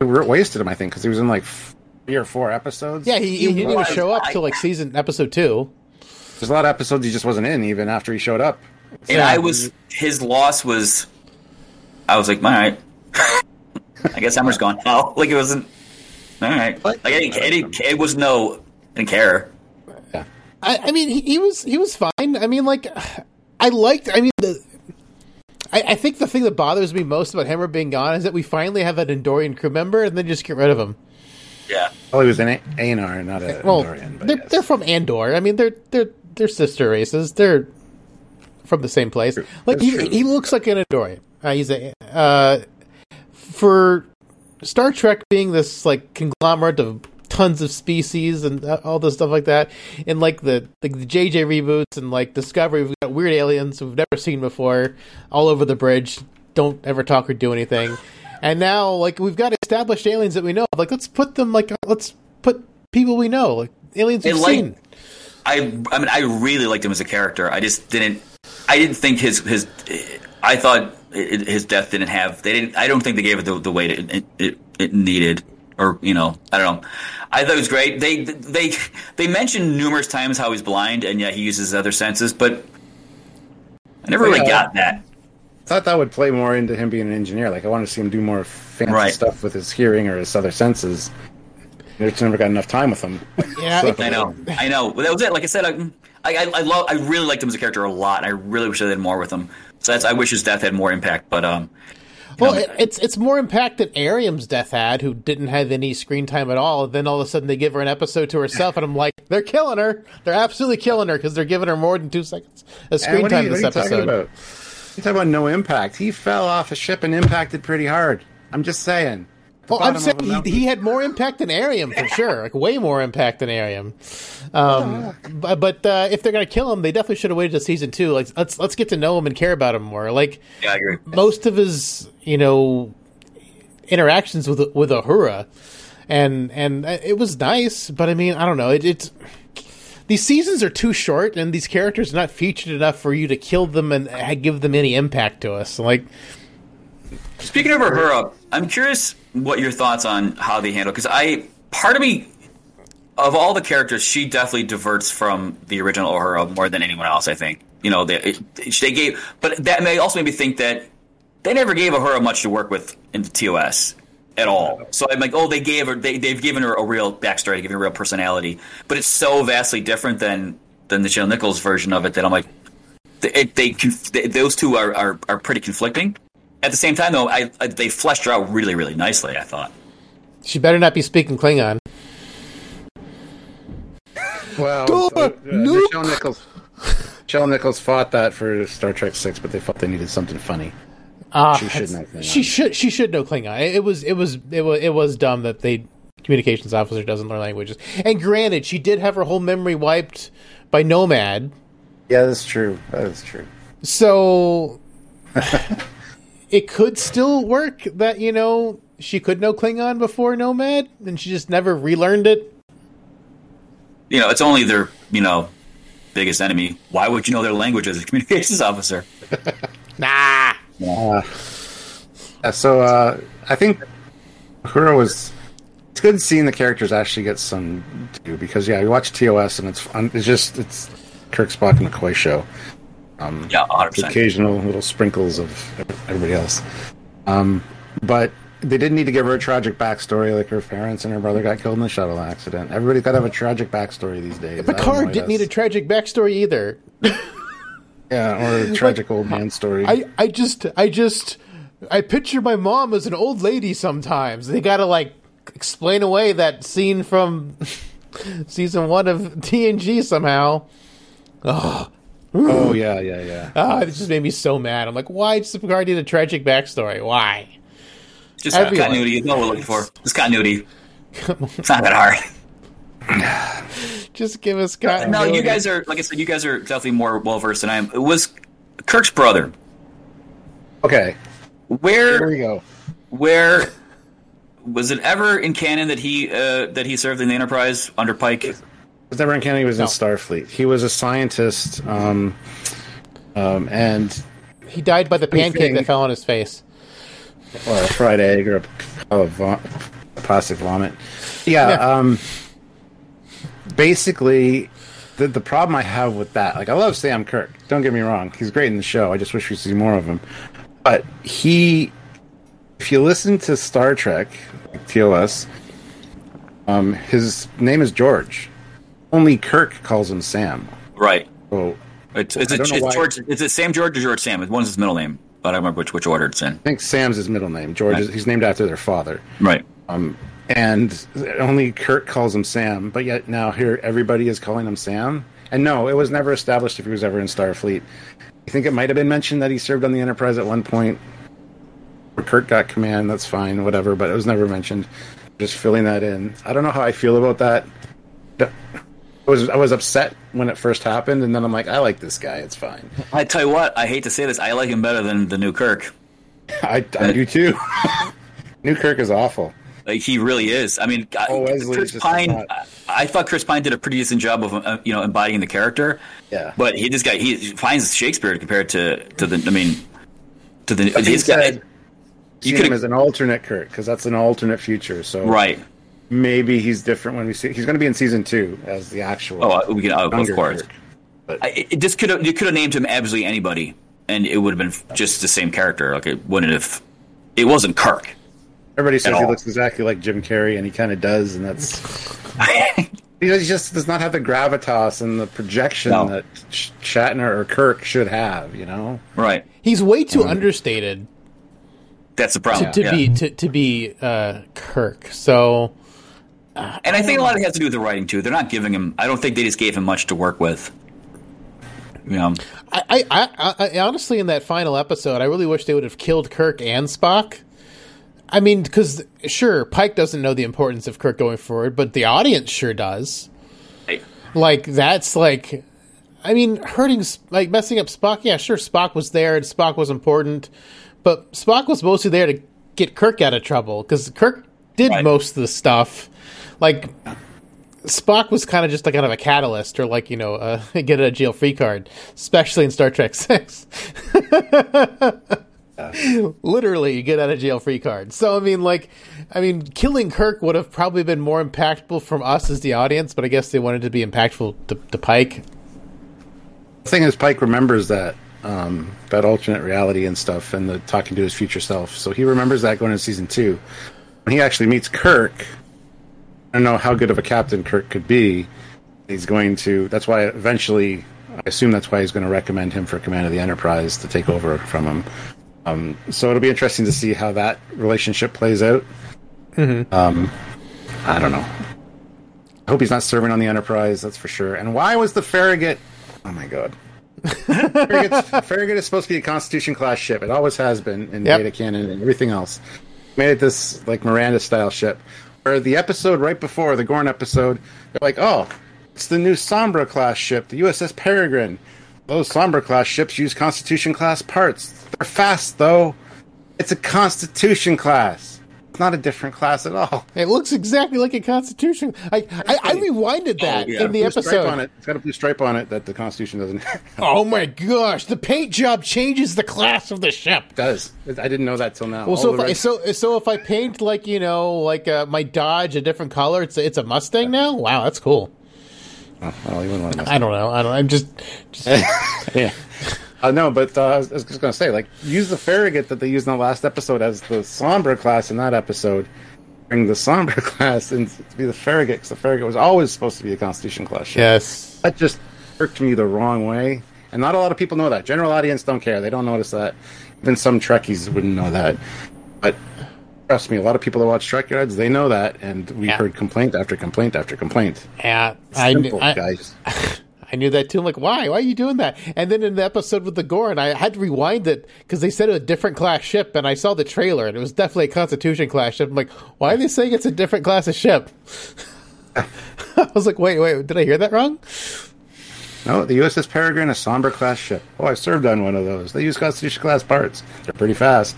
wasted him. I think because he was in like three or four episodes. Yeah, he, he, didn't even show up I- till like season episode two. There's a lot of episodes he just wasn't in, even after he showed up. and I was, his loss was, I was like, all right, <laughs> I guess Hemmer's gone now. <laughs> Like it wasn't, all right. Like I didn't, I didn't, it was no, I didn't care. Yeah, I, I mean, he, he was he was fine. I mean, like, I liked. I mean, the. I, I think the thing that bothers me most about Hemmer being gone is that we finally have an Andorian crew member and then just get rid of him. Yeah. well, he was an A- Aenar, not a Well, Andorian. But they're, yes. they're from Andor. I mean, they're they're they're sister races. They're from the same place. Like That's he, true. he looks like an Andorian. Uh, he's a uh, for Star Trek being this like conglomerate of tons of species and uh, all this stuff like that. and like the like the JJ reboots and like Discovery, we've got weird aliens we've never seen before all over the bridge. Don't ever talk or do anything. And now like we've got established aliens that we know. of. Like let's put them like let's put people we know like aliens we've like- seen. I I mean I really liked him as a character. I just didn't. I didn't think his his. I thought his death didn't have. They didn't. I don't think they gave it the, the weight it, it, it, it needed. Or you know, I don't know. I thought it was great. They they they mentioned numerous times how he's blind and yet he uses other senses, but I never really Yeah. got that. I thought that would play more into him being an engineer. Like I wanted to see him do more fancy Right. stuff with his hearing or his other senses. They just never got enough time with him. Yeah, So- I know, I know. But that was it. Like I said, I I, I, I love. I really liked him as a character a lot. I really wish I did more with him. So that's. I wish his death had more impact. But um, Well, know- it, it's it's more impact than Airiam's death had, who didn't have any screen time at all. Then all of a sudden they give her an episode to herself, and I'm like, they're killing her. They're absolutely killing her because they're giving her more than two seconds of And screen what are time you, this what are you talking episode. About? You talking about no impact? He fell off a ship and impacted pretty hard. I'm just saying. The Well, I'm saying he, he had more impact than Airiam for sure, like way more impact than Airiam. Um, but but uh, if they're gonna kill him, they definitely should have waited to season two. Like let's let's get to know him and care about him more. Like yeah, I agree. most of his you know interactions with with Uhura, and and it was nice. But I mean, I don't know. It, it's these seasons are too short, and these characters are not featured enough for you to kill them and uh, give them any impact to us. Like, Speaking of Uhura, I'm curious what your thoughts on how they handle because I part of me of all the characters, she definitely diverts from the original Uhura more than anyone else. I think you know they they gave, but that may also make me think that they never gave Uhura much to work with in the TOS at all. So I'm like, oh, they gave her they they've given her a real backstory, given her a real personality, but it's so vastly different than than the Jill Nichols version of it that I'm like, they, they, they those two are, are are pretty conflicting. At the same time, though, I, I they fleshed her out really, really nicely. I thought. she better not be speaking Klingon. Well, Door, uh, uh, nuke. Nichelle Nichols. Nichelle Nichols fought that for Star Trek Six, but they felt they needed something funny. Ah, She should know Klingon. She should. She should know Klingon. It, it was. It was. It was. It was dumb that they communications officer doesn't learn languages. And granted, she did have her whole memory wiped by Nomad. Yeah, that's true. That is true. So <laughs> it could still work that you know she could know Klingon before Nomad, and she just never relearned it. You know, it's only their you know biggest enemy. Why would you know their language as a communications <laughs> officer? Nah. Yeah, so uh, I think Uhura was. It's good seeing the characters actually get some due because yeah, you watch TOS and it's fun. It's just it's Kirk Spock and McCoy show. Um, Yeah, 100%. Occasional little sprinkles of everybody else. Um, but they didn't need to give her a tragic backstory like her parents and her brother got killed in the shuttle accident. Everybody's got to have a tragic backstory these days. I don't Picard didn't need a tragic backstory either. <laughs> yeah, or a tragic old man story. I, I just, I just, I picture my mom as an old lady sometimes. They gotta, like, explain away that scene from <laughs> season one of <laughs> TNG somehow. oh yeah, yeah, yeah. Ah, it just made me so mad. I'm like, why does Picard need a tragic backstory? Why? Just Everyone. continuity. That's all we're looking for. Just continuity. <laughs> It's not that hard. <sighs> Just give us No, you guys are like I said. You guys are definitely more well versed than I am. It was Kirk's brother. Okay, here Where we go. where was it ever in canon that he uh, that he served in the Enterprise under Pike? was never in canon. He was in Starfleet. He was a scientist, um, um, and He died by the pancake thing- that fell on his face. or a fried egg or a, a, vo- a plastic vomit. Yeah. Yeah. Um, basically, the the problem I have with that, like, I love Sam Kirk. Don't get me wrong; he's great in the show. I just wish we see more of him. But he, if you listen to Star Trek, like TOS, um, his name is George. Only Kirk calls him Sam. Right. So It's, it's, I don't it's, George. Is it Sam George or George Sam? One's his middle name, but I don't remember which which order it's in. I think Sam's his middle name. George is he's named after their father. Right. Um, and only Kirk calls him Sam, but yet now here everybody is calling him Sam. And no, it was never established if he was ever in Starfleet. I think it might have been mentioned that he served on the Enterprise at one point. Where Kirk got command, that's fine, whatever, but it was never mentioned. Just filling that in. I don't know how I feel about that. I was I was upset when it first happened, and then I'm like, I like this guy. It's fine. I tell you what, I hate to say this, I like him better than the new Kirk. <laughs> I, I do too. <laughs> New Kirk is awful. Like he really is. I mean, I- Oh, Chris Pine. I, thought Chris Pine did a pretty decent job of uh, you know embodying the character. Yeah. But he this guy he Pine's Shakespeare compared to to the I mean to the But he he's got said- you could him as an alternate Kirk because that's an alternate future. So right. maybe he's different when we see. He's going to be in season two as the actual. Oh, uh, we can, uh, of course. Kirk. I, it just could you could have named him absolutely anybody, and it would have been just the same character. Like it wouldn't have. It wasn't Kirk. Everybody says he looks exactly like Jim Carrey, and he kind of does, and that's. <laughs> He just- does not have the gravitas and the projection No. that Sh- Shatner or Kirk should have. You know. right. He's way too um, understated That's the to, problem. to yeah. be to, to be uh, Kirk. So uh, and I think a um, lot of it has to do with the writing too. They're not giving him. I don't think they just gave him much to work with. You know, I, I, I, I honestly, in that final episode, I really wish they would have killed Kirk and Spock. I mean, because sure, Pike doesn't know the importance of Kirk going forward, but the audience sure does. Hey, Like that's like, I mean, hurting like messing up Spock. Yeah, sure, Spock was there and Spock was important, but Spock was mostly there to get Kirk out of trouble because Kirk did Right. most of the stuff. Like Spock was kind of just like kind of a catalyst, or like you know, uh, <laughs> get a jail free card, especially in Star Trek Six. <laughs> <laughs> Literally, get out of jail free card. So I mean, like, I mean, killing Kirk would have probably been more impactful from us as the audience, but I guess they wanted to be impactful to, to Pike. The thing is, Pike remembers that um, that alternate reality and stuff, and the talking to his future self. So he remembers that going into season two. When he actually meets Kirk, I don't know how good of a captain Kirk could be. He's going to. That's why eventually, I assume that's why he's going to recommend him for command of the Enterprise to take over from him. Um, so it'll be interesting to see how that relationship plays out. Um, I don't know. I hope he's not serving on the Enterprise. That's for sure. And why was the Farragut? Oh my god. Farragut, <laughs> Farragut is supposed to be a Constitution class ship. It always has been in Yep. data canon and everything else. Made it this like Miranda style ship. Where the episode right before the Gorn episode, they're like, "Oh, it's the new Sombra class ship, the USS Peregrine. Those Sombra class ships use Constitution class parts. They're fast though. It's a Constitution class." It's not a different class at all. It looks exactly like a Constitution. I I, I rewinded that Oh, yeah. in the episode. on it. It's got a blue stripe on it that the Constitution doesn't. <laughs> Oh my gosh, the paint job changes the class of the ship. It does. I didn't know that till now. Well, All so if I, red- so so if I paint like you know like uh, my Dodge a different color, it's it's a Mustang now. Wow, that's cool. Oh, well, you wouldn't want to I don't know. I don't. I'm just. just <laughs> yeah. Uh, no, but uh, I was I was just going to say, like, use the Farragut that they used in the last episode as the Sombra class in that episode. Bring the Sombra <laughs> class and to be the Farragut, because the Farragut was always supposed to be a Constitution class yes. That just irked me the wrong way. And not a lot of people know that. General audience don't care. They don't notice that. Even some Trekkies wouldn't know that. But trust me, a lot of people that watch Trek Yards, they know that. And we Yeah. heard complaint after complaint after complaint. Yeah, I, knew, Simple, I, guys. <laughs> I knew that too. I'm like, why? Why are you doing that? And then in the episode with the Gorn, I had to rewind it because they said it was a different class ship, and I saw the trailer, and it was definitely a Constitution class ship. I'm like, why are they saying it's a different class of ship? <laughs> I was like, wait, wait, did I hear that wrong? No, the USS Peregrine, a Sombra class ship. Oh, I served on one of those. They use Constitution class parts. They're pretty fast.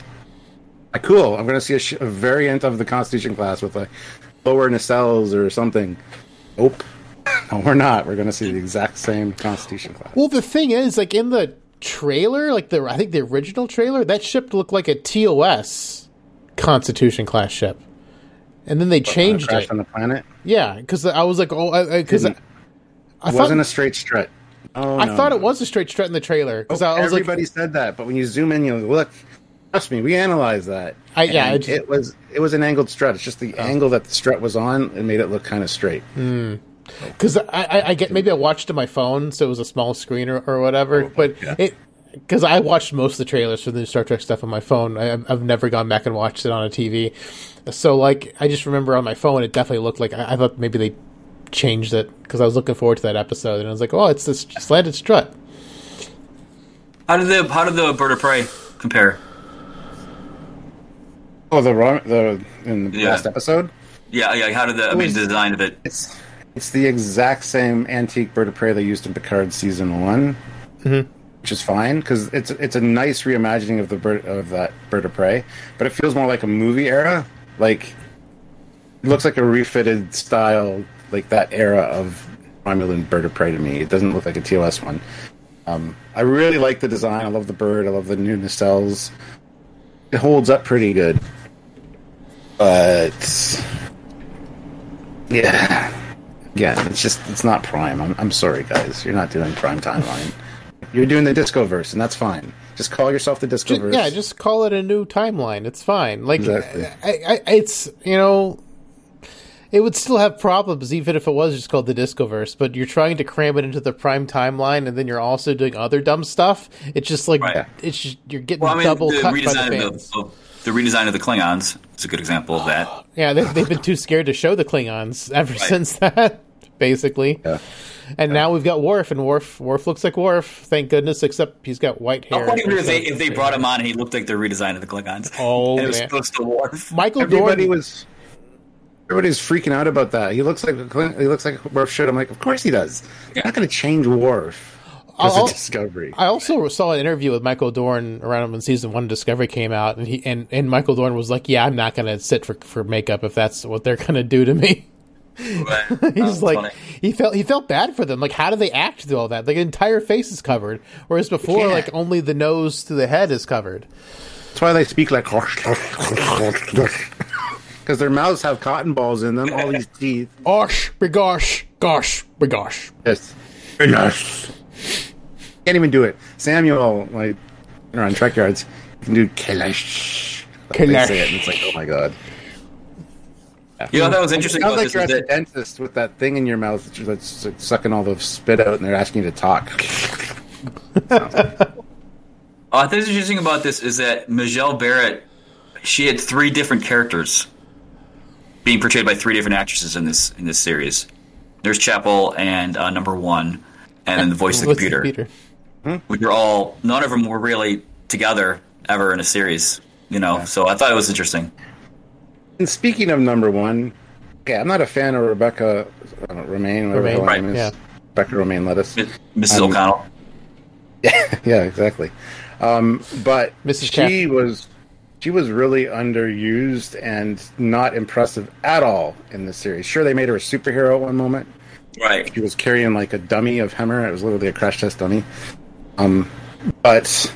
Ah, cool. I'm going to see a, sh- a variant of the Constitution class with like lower nacelles or something. Nope. <laughs> No, we're not. We're going to see the exact same Constitution class. Well, the thing is, like in the trailer, like the I think the original trailer, that ship looked like a TOS Constitution class ship, and then they changed Crash it. on the planet. Yeah, because I was like, oh, because I, Didn't- I wasn't a straight strut. Oh, I no, thought no. it was a straight strut in the trailer because I was like, Everybody said that, but when you zoom in, you look. Trust me, we analyzed that. I- yeah, just- it was it was an angled strut. It's just the oh. angle that the strut was on and made it look kind of straight. Hmm. because I, I, I get maybe I watched it on my phone, so it was a small screen or, or whatever. Oh, but yeah. it because I watched most of the trailers for the new Star Trek stuff on my phone. I, I've never gone back and watched it on a TV. So like I just remember on my phone, it definitely looked like I, I thought maybe they changed it because I was looking forward to that episode, and I was like, oh, it's this slanted strut. How did the how did the bird of prey compare? Oh, the wrong the in the Yeah. last episode. Yeah, yeah. How did the I mean was- the design of it? It's it's the exact same antique bird of prey they used in Picard season one, which is fine because it's it's a nice reimagining of the bird of that bird of prey, but it feels more like a movie era. Like it looks like a refitted style, like that era of Romulan bird of prey to me. It doesn't look like a TOS one. Um, I really like the design. I love the bird. I love the new nacelles. It holds up pretty good, but yeah. Yeah, it's just it's not prime. I'm I'm sorry, guys. You're not doing prime timeline. You're doing the Discoverse, and that's fine. Just call yourself the Ju- Discoverse. yeah, just call it a new timeline. It's fine. Like, Exactly. I, I, it's you know, it would still have problems even if it was just called the Discoverse. But you're trying to cram it into the prime timeline, and then you're also doing other dumb stuff. It's just like Right. it's just, you're getting Well, I mean, double the cut by the fans. of the, of the redesign of the Klingons is a good example of that. <gasps> yeah, they, they've been too scared to show the Klingons ever since <laughs> that. Basically, Yeah. and now we've got Worf, and Worf, Worf looks like Worf. Thank goodness, except he's got white hair. How funny would it if they, if they brought him on and he looked like the redesign of the Klingons? <laughs> Oh, and it was man. supposed to Worf. Michael Everybody Dorn was everybody's freaking out about that. He looks like he looks like Worf should. I'm like, of course he does. You're not going to change Worf as I'll- a Discovery. I also saw an interview with Michael Dorn around when season one Discovery came out, and he and, and Michael Dorn was like, "Yeah, I'm not going to sit for for makeup if that's what they're going to do to me." But, <laughs> He's like, funny. he felt he felt bad for them. Like, how do they act through all that? Like, the entire face is covered, whereas before, can't. like only the nose to the head is covered. That's why they speak like because <laughs> their mouths have cotton balls in them. All these teeth. Osh, begosh, gosh, begosh. Yes. Yes. Can't even do it. Samuel, like, you know, on Trek Yards, can do Kalash. They Kalash. say it, and it's like, oh my god. You know, that was interesting Sounds about like this you're is at the dentist with that thing in your mouth that's- that's like, sucking all the spit out, and they're asking you to talk. Oh, <laughs> I think what's interesting about this is that Majel Barrett, she had three different characters being portrayed by three different actresses in this in this series. There's Chapel and uh, Number One, and then the voice of the What's computer, which are all none of them were really together ever in a series. You know, so I thought it was interesting. And speaking of number one, okay, I'm not a fan of Rebecca uh, Romaine, whatever Romaine, her right, name is. yeah. Rebecca Romaine Lettuce. Mrs. Um, O'Connell. <laughs> yeah, yeah, exactly. Um, but Mrs. she was she was really underused and not impressive at all in this series. Sure, they made her a superhero at one moment. Right. She was carrying like a dummy of Hemmer. It was literally a crash test dummy. Um, but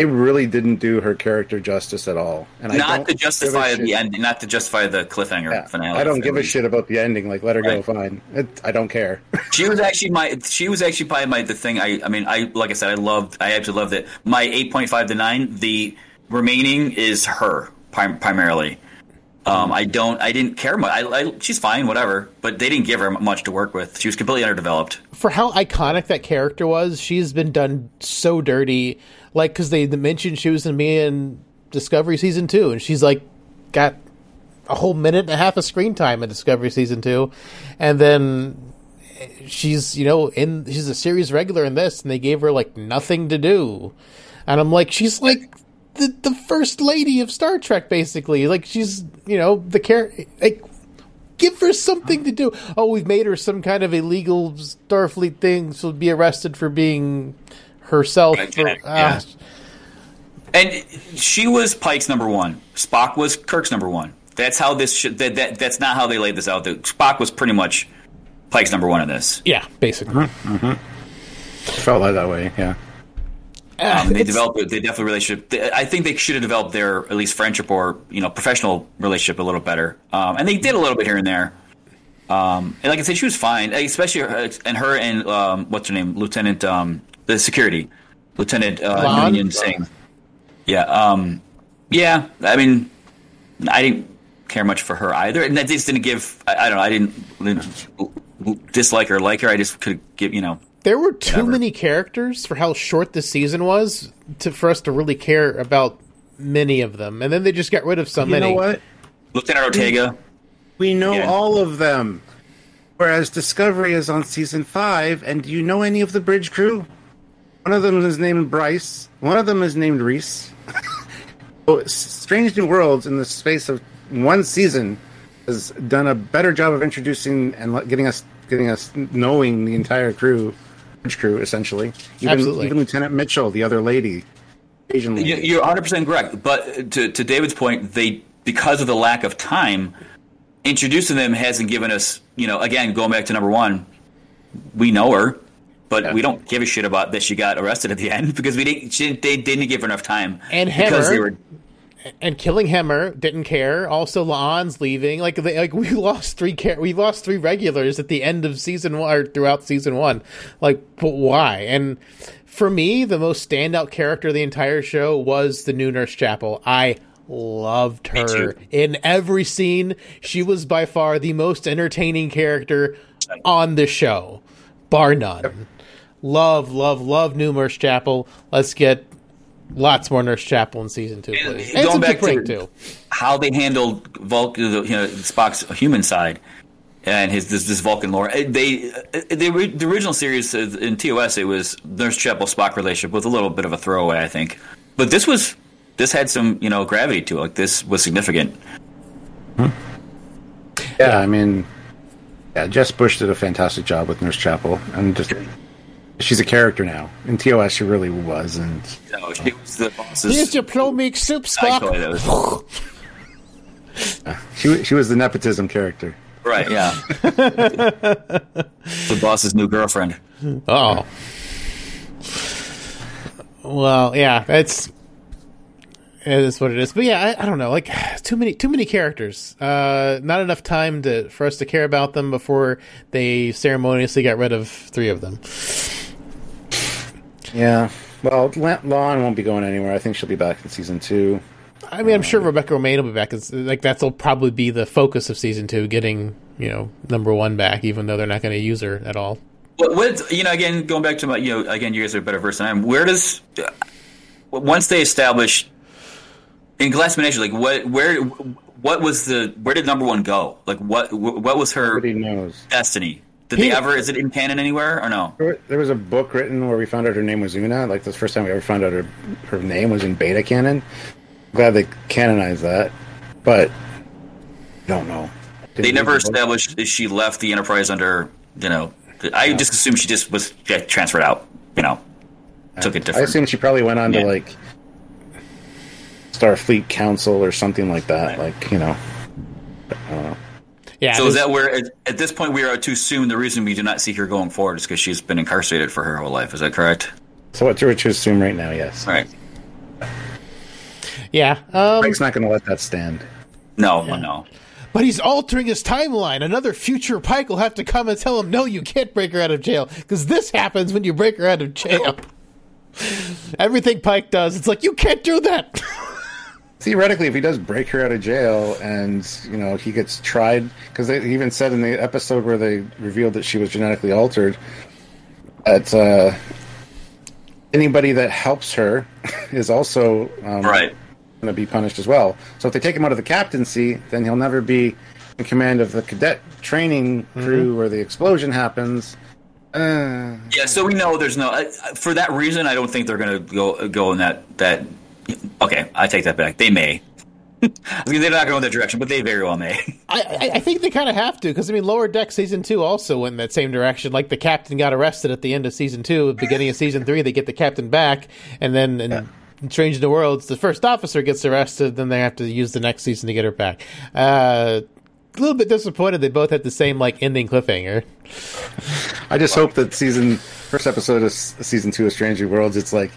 it really didn't do her character justice at all. And I Not to justify the end, not to justify the cliffhanger Yeah, finale. I don't give a shit about the ending. Like, let her go. Fine. It, I don't care. <laughs> She was actually my. She was actually probably my the thing. I. I mean, I like I said, I loved. I absolutely loved it. My eight point five to nine. The remaining is her prim- primarily. Um, I don't. I didn't care much. I, I, she's fine, whatever. But they didn't give her much to work with. She was completely underdeveloped. for how iconic that character was, she's been done so dirty. Like, because they mentioned she was in me in Discovery season two, and she's like got a whole minute and a half of screen time in Discovery season two, and then she's you know in she's a series regular in this, and they gave her like nothing to do, and I'm like, she's like the the first lady of Star Trek, basically. Like she's you know the care like give her something to do. Oh, we've made her some kind of illegal Starfleet thing. She'll be arrested for being herself. Right, for, yeah. ah. And she was Pike's number one. Spock was Kirk's number one. That's how this. Should, that, that that's not how they laid this out. That Spock was pretty much Pike's number one in this. yeah, basically. Felt like that way. Yeah. Um, they developed. They definitely relationship. I think they should have developed their at least friendship or you know professional relationship a little better. Um, and they did a little bit here and there. Um, and like I said, she was fine, especially her, and her and um, what's her name, Lieutenant um, the security, Lieutenant uh? Singh. Yeah, um, yeah. I mean, I didn't care much for her either, and that just didn't give. I, I don't know. I didn't, didn't dislike her, like her. I just could give you know. There were too Whatever. many characters for how short the season was to for us to really care about many of them, and then they just got rid of so You many. know what? Lieutenant Ortega. We know Yeah. all of them. Whereas Discovery is on season five, and do you know any of the bridge crew? One of them is named Bryce. One of them is named Reese. <laughs> so, Strange New Worlds, in the space of one season, has done a better job of introducing and getting us getting us knowing the entire crew, bridge crew, essentially. Even, Absolutely. even Lieutenant Mitchell, the other lady, Asian lady. You- You're 100 percent correct. But to to David's point, they because of the lack of time, introducing them hasn't given us. You know, again, going back to number one, we know her, but Yeah. we don't give a shit about that she got arrested at the end <laughs> because we didn't. She, they didn't give her enough time And because they were. And killing Hemmer didn't care. Also, La'an's leaving. Like, they, like <laughs> we lost three. Char- we lost three regulars at the end of season one or throughout season one. Like, but why? And for me, the most standout character of the entire show was the new Nurse Chapel. I loved her in every scene. She was by far the most entertaining character on the show, bar none. Love, love, love new Nurse Chapel. Let's get. Lots more Nurse Chapel in season two, And please. going And some back to- too. how they handled Vulcan, you know, Spock's human side and his this, this Vulcan lore. Uh, They uh, the, the original series uh, in TOS it was Nurse Chapel Spock relationship with a little bit of a throwaway, I think. But this was this had some you know gravity to it. Like this was significant. Yeah, I mean, yeah, Jess Bush did a fantastic job with Nurse Chapel, and just she's a character now. In TOS, she really was, and So she was the boss's. Here's your plomeek soup, I Spock. <laughs> she she was the nepotism character. right, yeah. <laughs> the boss's new girlfriend. Oh. Well, yeah, it's it is what it is. But yeah, I, I don't know. Like <sighs> too many too many characters. Uh, not enough time to for us to care about them before they ceremoniously got rid of three of them. Yeah. Well, La- La'an won't be going anywhere. I think she'll be back in season two. I mean, I'm sure Rebecca Romijn will be back. It's, like that'll probably be the focus of season two, getting you know number one back, even though they're not going to use her at all. What, what you know? Again, going back to my, you know, again, you guys are better versed than I am. Where does uh, once they establish in Glassman like what, where, what was the, where did number one go? Like what, what was her Nobody knows. destiny? Did He- they ever? Is it in canon anywhere or no? There was a book written where we found out her name was Una. Like the first time we ever found out her her name was in Beta canon. glad they canonized that, but don't know. They Didn't never established if she left the Enterprise under, you know. I just assumed she just was yeah, transferred out. You know, took it different. I assume she probably went on Yeah. to like Starfleet Council or something like that. Right. Like you know, Yeah. So is that where at, at this point we are to assume the reason we do not see her going forward is because she's been incarcerated for her whole life? Is that correct? so what to to assume right now? Yes, All right. yeah. Um, Mike's not going to let that stand. No, no. But he's altering his timeline. Another future Pike will have to come and tell him, no, you can't break her out of jail. Because this happens when you break her out of jail. Everything Pike does, it's like, you can't do that. <laughs> Theoretically, if he does break her out of jail and you know he gets tried, because they even said in the episode where they revealed that she was genetically altered, that uh, anybody that helps her <laughs> is also um, Right. going to be punished as well. So if they take him out of the captaincy, then he'll never be in command of the cadet training crew where the explosion happens. Uh, Yeah, so we know there's no. Uh, for that reason, I don't think they're going to go go in that that. Okay, I take that back. They may. <laughs> I was they're not going in that direction, but they very well may. <laughs> I, I, I think they kind of have to, because, I mean, Lower Deck Season 2 also went in that same direction. Like, the captain got arrested at the end of Season 2, beginning of Season 3, they get the captain back, and then in Strange New Worlds, the first officer gets arrested, then they have to use the next season to get her back. Uh, a little bit disappointed they both had the same, like, ending cliffhanger. I just hope that season first episode of season two of Strange New Worlds, it's like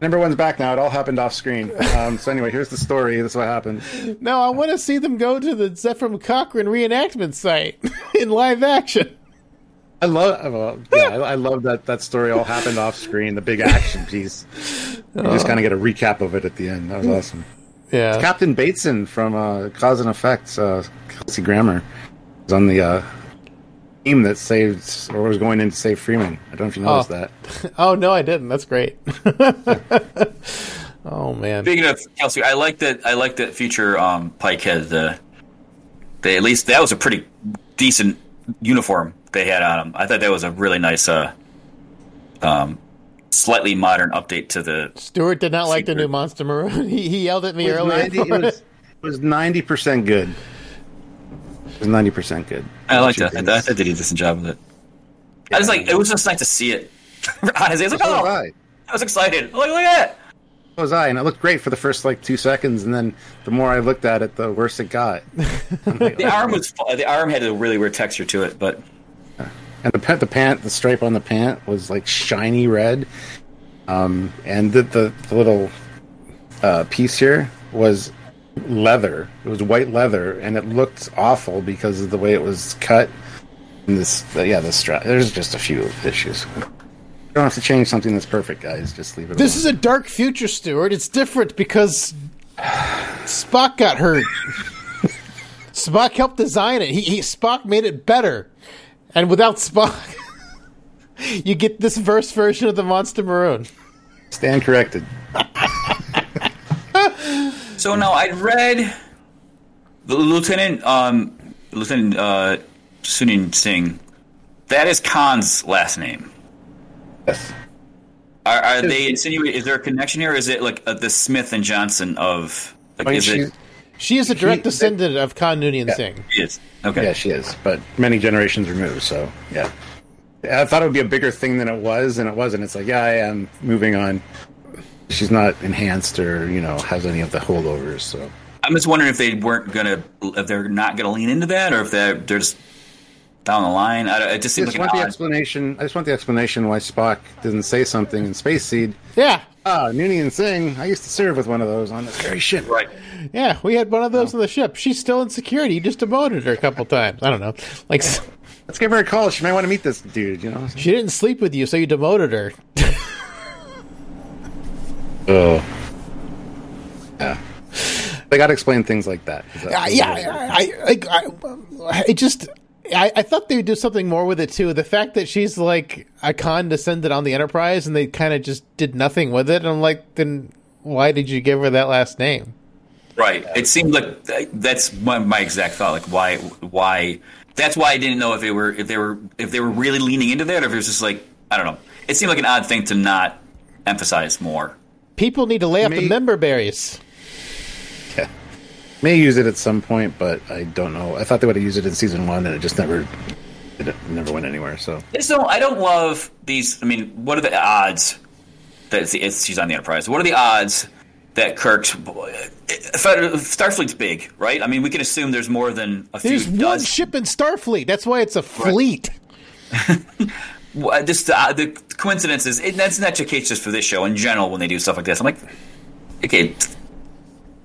number one's back now. It all happened off screen. Um, so anyway, here's the story. This is what happened. No, I want to see them go to the Zefram Cochrane reenactment site <laughs> in live action. I love, well, yeah, I, I love that that story all happened off screen. The big action piece. You just kind of get a recap of it at the end. That was awesome. Yeah. Captain Bateson from uh, Cause and Effects, uh, Kelsey Grammer, was on the uh, team that saved or was going in to save Freeman. I don't know if you noticed Oh. that. <laughs> Oh, no, I didn't. That's great. <laughs> oh, man. Speaking of Kelsey, I like that. I like that future um, Pike had the. They at least that was a pretty decent uniform they had on him. I thought that was a really nice, uh, um, slightly modern update to the. Stuart did not like the new Monster Maroon. <laughs> He, he yelled at me It earlier. 90 it was ninety percent good. It was ninety percent good. I like that. I thought I thought they did a decent job with it. I was like, it was just nice to see it. <laughs> Honestly, I was like, So was oh, I. I was excited. Look, look at that. So was I, and it looked great for the first like two seconds, and then the more I looked at it, the worse it got. <laughs> Like, The oh. arm was the arm had a really weird texture to it, but and the pant, the pant, the stripe on the pant was like shiny red, um, and the the, the little uh, piece here was leather. It was white leather, and it looked awful because of the way it was cut. And this, yeah, the strap. There's just a few issues. You don't have to change something that's perfect, guys. Just leave it. This alone. is a dark future, Stuart. It's different because Spock got hurt. <laughs> Spock helped design it. He, he Spock made it better, and without Spock, <laughs> you get this verse version of the Monster Maroon. stand corrected. <laughs> So now I read the Lieutenant um, Lieutenant uh, Noonien Singh. That is Khan's last name. Yes. Are, are they insinuating? Is there a connection here? Or is it like uh, the Smith and Johnson of? Like, I mean, is she, it? She is a direct He- descendant of Khan Noonien Singh. Yes. Okay. yeah, she is, but many generations removed. So yeah, I thought it would be a bigger thing than it was, and it wasn't. It's like, yeah, I am moving on. She's not enhanced or you know has any of the holdovers. So I'm just wondering if they weren't gonna, if they're not gonna lean into that, or if they're they're just down the line. I it just I just like want an the odd. explanation. I just want the explanation why Spock didn't say something in Space Seed. Yeah, Ah, Noonien and Singh. I used to serve with one of those on this very ship. Right. yeah. We had one of those on the ship. She's still in security. You just demoted her a couple times. I don't know. Like Let's give her a call. She might want to meet this dude. You know. she didn't sleep with you, so you demoted her. <laughs> Oh. Yeah. They got to explain things like that. 'cause that- Uh, yeah, I, I, like, I, it just. I, I thought they would do something more with it too. The fact that she's like a condescended on the Enterprise, and they kind of just did nothing with it. And I'm like, then why did you give her that last name? Right. It seemed like that's my, my exact thought. Like why why that's why I didn't know if they were if they were if they were really leaning into that or if it was just like I don't know. It seemed like an odd thing to not emphasize more. People need to lay off the Me- member berries. Yeah. May use it at some point, but I don't know. I thought they would have used it in season one, and it just never, it never went anywhere. So I don't I don't love these I mean, what are the odds that it's, it's she's on the Enterprise? What are the odds that Kirk's uh, Starfleet's big, right? I mean, we can assume there's more than a There's few one dozen. ship in Starfleet. That's why it's a fleet. Well, <laughs> Just uh, the coincidences. It, that's not the case just for this show. In general, when they do stuff like this, I'm like, okay.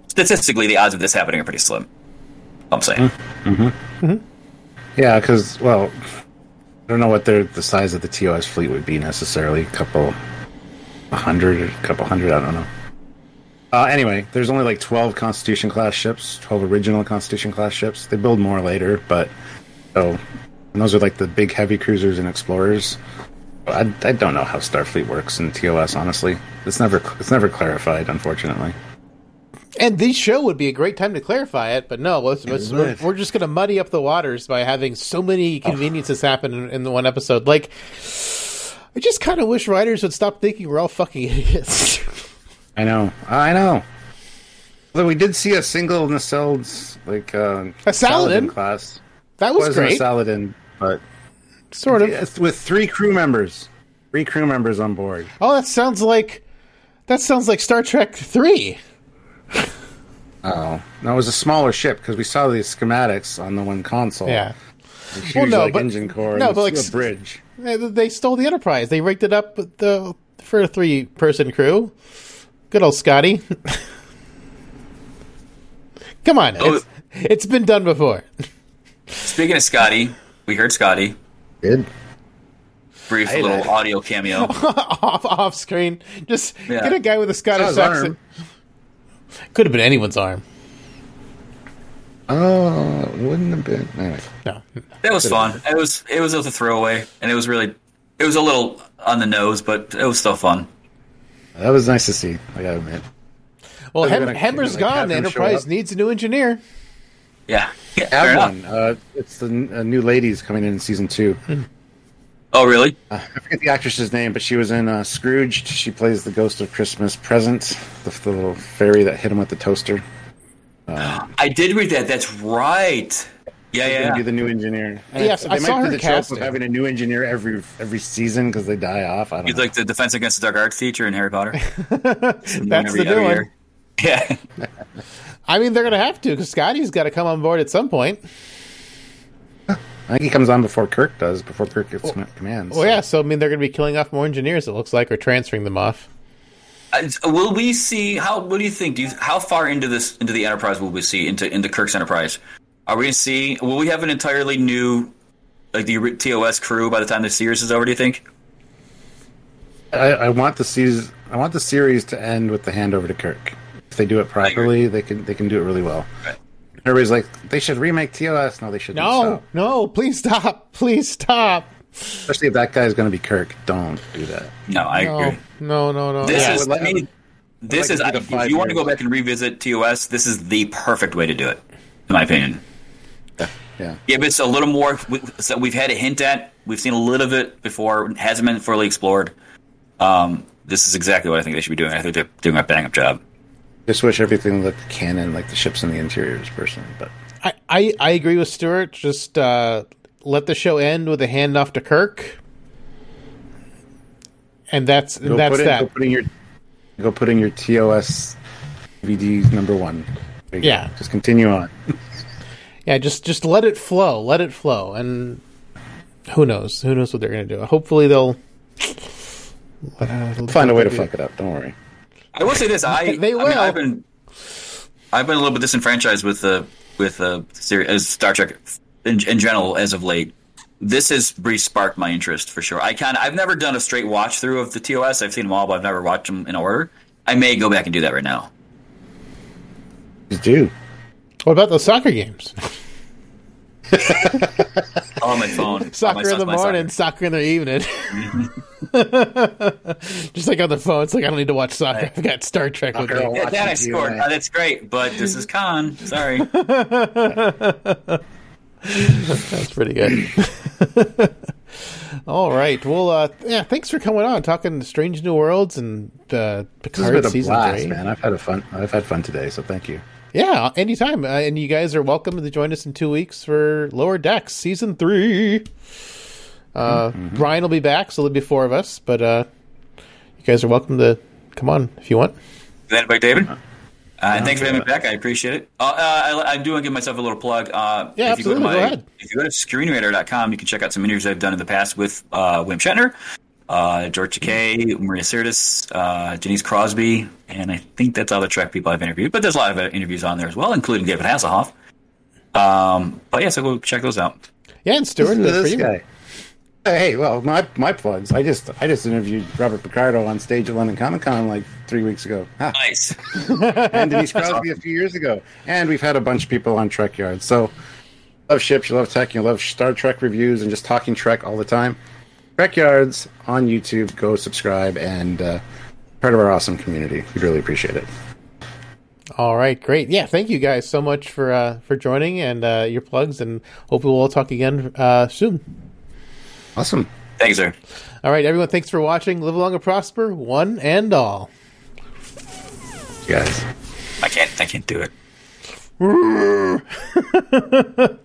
Statistically, the odds of this happening are pretty slim. I'm saying. mm-hmm Yeah, because well, I don't know what their the size of the TOS fleet would be necessarily. A couple, a hundred, a couple hundred. I don't know. Uh, anyway, there's only like 12 Constitution class ships, 12 original Constitution class ships. They build more later, but so and those are like the big heavy cruisers and explorers. I, I don't know how Starfleet works in TOS. Honestly, it's never it's never clarified. Unfortunately, And this show would be a great time to clarify it, but no, let's, let's- we're, we're just going to muddy up the waters by having so many conveniences happen in, in the one episode. Like, I just kind of wish writers would stop thinking we're all fucking <laughs> idiots. I know, I know. Although we did see a single nacelles like uh, A Saladin. class. That was wasn't great, a Saladin, but sort of. Yes, with three crew members, three crew members on board. Oh, that sounds like that sounds like Star Trek Three. <laughs> Oh, that was a smaller ship because we saw these schematics on the one console. Yeah, huge, Well, no, like, but- engine core. no, but, like, a bridge. they, they stole the Enterprise. They rigged it up the for a three person crew. Good old Scotty. <laughs> Come on, Oh. it's, it's been done before. <laughs> Speaking of Scotty, we heard Scotty. Did Brief Hey, little that- audio cameo. <laughs> off off screen. Just Yeah. get a guy with a Scottish his accent. Could have been anyone's arm. Oh, it wouldn't have been. Anyway, No, That was fun. It was it was a throwaway, and it was really it was a little on the nose, but it was still fun. that was nice to see. I gotta admit. well, They're Hem- gonna- Hemmer's like, gone. The Enterprise needs a new engineer. Yeah, yeah I fair have enough. one. Uh, it's the n- uh, new ladies coming in in season two. Oh, really? Uh, I forget the actress's name, but she was in uh, Scrooged. She plays the ghost of Christmas Present, the, the little fairy that hit him with the toaster. I did read that. That's right. Yeah, She's yeah. be the new engineer. Yes, they I might saw do her the trope casting. of having a new engineer every every season because they die off. I don't He's know. like the Defense Against the Dark Arts teacher in Harry Potter. <laughs> That's the every new one. <laughs> Yeah. <laughs> I mean, they're going to have to because Scotty's got to come on board at some point. I think he comes on before Kirk does, before Kirk gets com- commands. Well, yeah. So I mean, they're going to be killing off more engineers. It looks like, or transferring them off. Uh, will we see how? What do you think? Do you, how far into this into the Enterprise will we see into into Kirk's Enterprise? Are we going to see? Will we have an entirely new like the TOS crew by the time the series is over? Do you think? I, I want the season. I want the series to end with the handover to Kirk. If they do it properly, they can they can do it really well. Right. Everybody's like, they should remake TOS. No, they shouldn't. No, Stop. no, please stop, <laughs> please stop. Especially if that guy's going to be Kirk. Don't do that. No, I No, agree. no, no, no. This Yeah. is would like- I mean, this like is I, if five you want to go back and revisit TOS, this is the perfect way to do it, in my opinion. Yeah. Give it's a little more. we- So we've had a hint at. We've seen a little of it before. Hasn't been fully explored. Um, this is exactly what I think they should be doing. I think they're doing a bang up job. Just wish everything looked canon, like the ships and the interiors, personally. But I, I, I agree with Stuart. Just uh, let the show end with a handoff to Kirk, and that's go that's in, that. Go put in your go put in your TOS DVD number one. Yeah. go. Just continue on. <laughs> Yeah, just just let it flow, let it flow, and who knows? Who knows what they're going to do? Hopefully they'll <sighs> uh, Find a way to fuck it up. Don't worry. I will say this. I <laughs> They I will. mean, I've been I've been a little bit disenfranchised with the with the series as uh, Star Trek in, in general as of late. This has re-sparked my interest for sure. I kind of I've never done a straight watch through of the TOS. I've seen them all, but I've never watched them in order. I may go back and do that right now. Just do. What about those soccer games? <laughs> On my phone. <laughs> Soccer my in the playing morning, soccer in the evening. <laughs> just like on the phone, it's like I don't need to watch soccer. I've got Star Trek with Soccer me. Yeah, that I Watching scored. Oh, that's great, but this is Khan. Sorry. <laughs> That's pretty good. <laughs> All right. Well, uh, yeah. Thanks for coming on, talking Strange New Worlds and uh, This has Picard been a season blast, three. man. I've had a fun. I've had fun today, so thank you. Yeah, anytime. Uh, and you guys are welcome to join us in two weeks for Lower Decks season three. Uh, Mm-hmm. Brian will be back, so there'll be four of us. But uh, you guys are welcome to come on if you want. That by David. Uh, and thanks for having me back. I appreciate it. Uh, uh, I, I, do want to give myself a little plug. Uh, yeah, if absolutely. You go, my, go ahead. If you go to screenwriter.com, you can check out some interviews I've done in the past with uh, William Shatner, uh, George Takei, Marina Sirtis, uh, Janice Crosby, and I think that's all the Trek people I've interviewed. But there's a lot of interviews on there as well, including David Hasselhoff. Um, but yeah, so go check those out. Yeah, and Stuart, this guy. Hey, well, my my plugs. I just I just interviewed Robert Picardo on stage at London Comic Con like three weeks ago. Ha. Nice. <laughs> and Denise Crosby a few years ago, and we've had a bunch of people on Trek Yard. So, love ships, you love tech, you love Star Trek reviews, and just talking Trek all the time. Trek Yards on YouTube. Go subscribe and uh, part of our awesome community. We'd really appreciate it. All right, great. Yeah, thank you guys so much for uh, for joining and uh, your plugs, and hopefully we'll all talk again uh, soon. Awesome. Thanks, sir. All right, everyone. Thanks for watching. Live long and prosper, one and all. Guys, I can't. I can't do it. <laughs>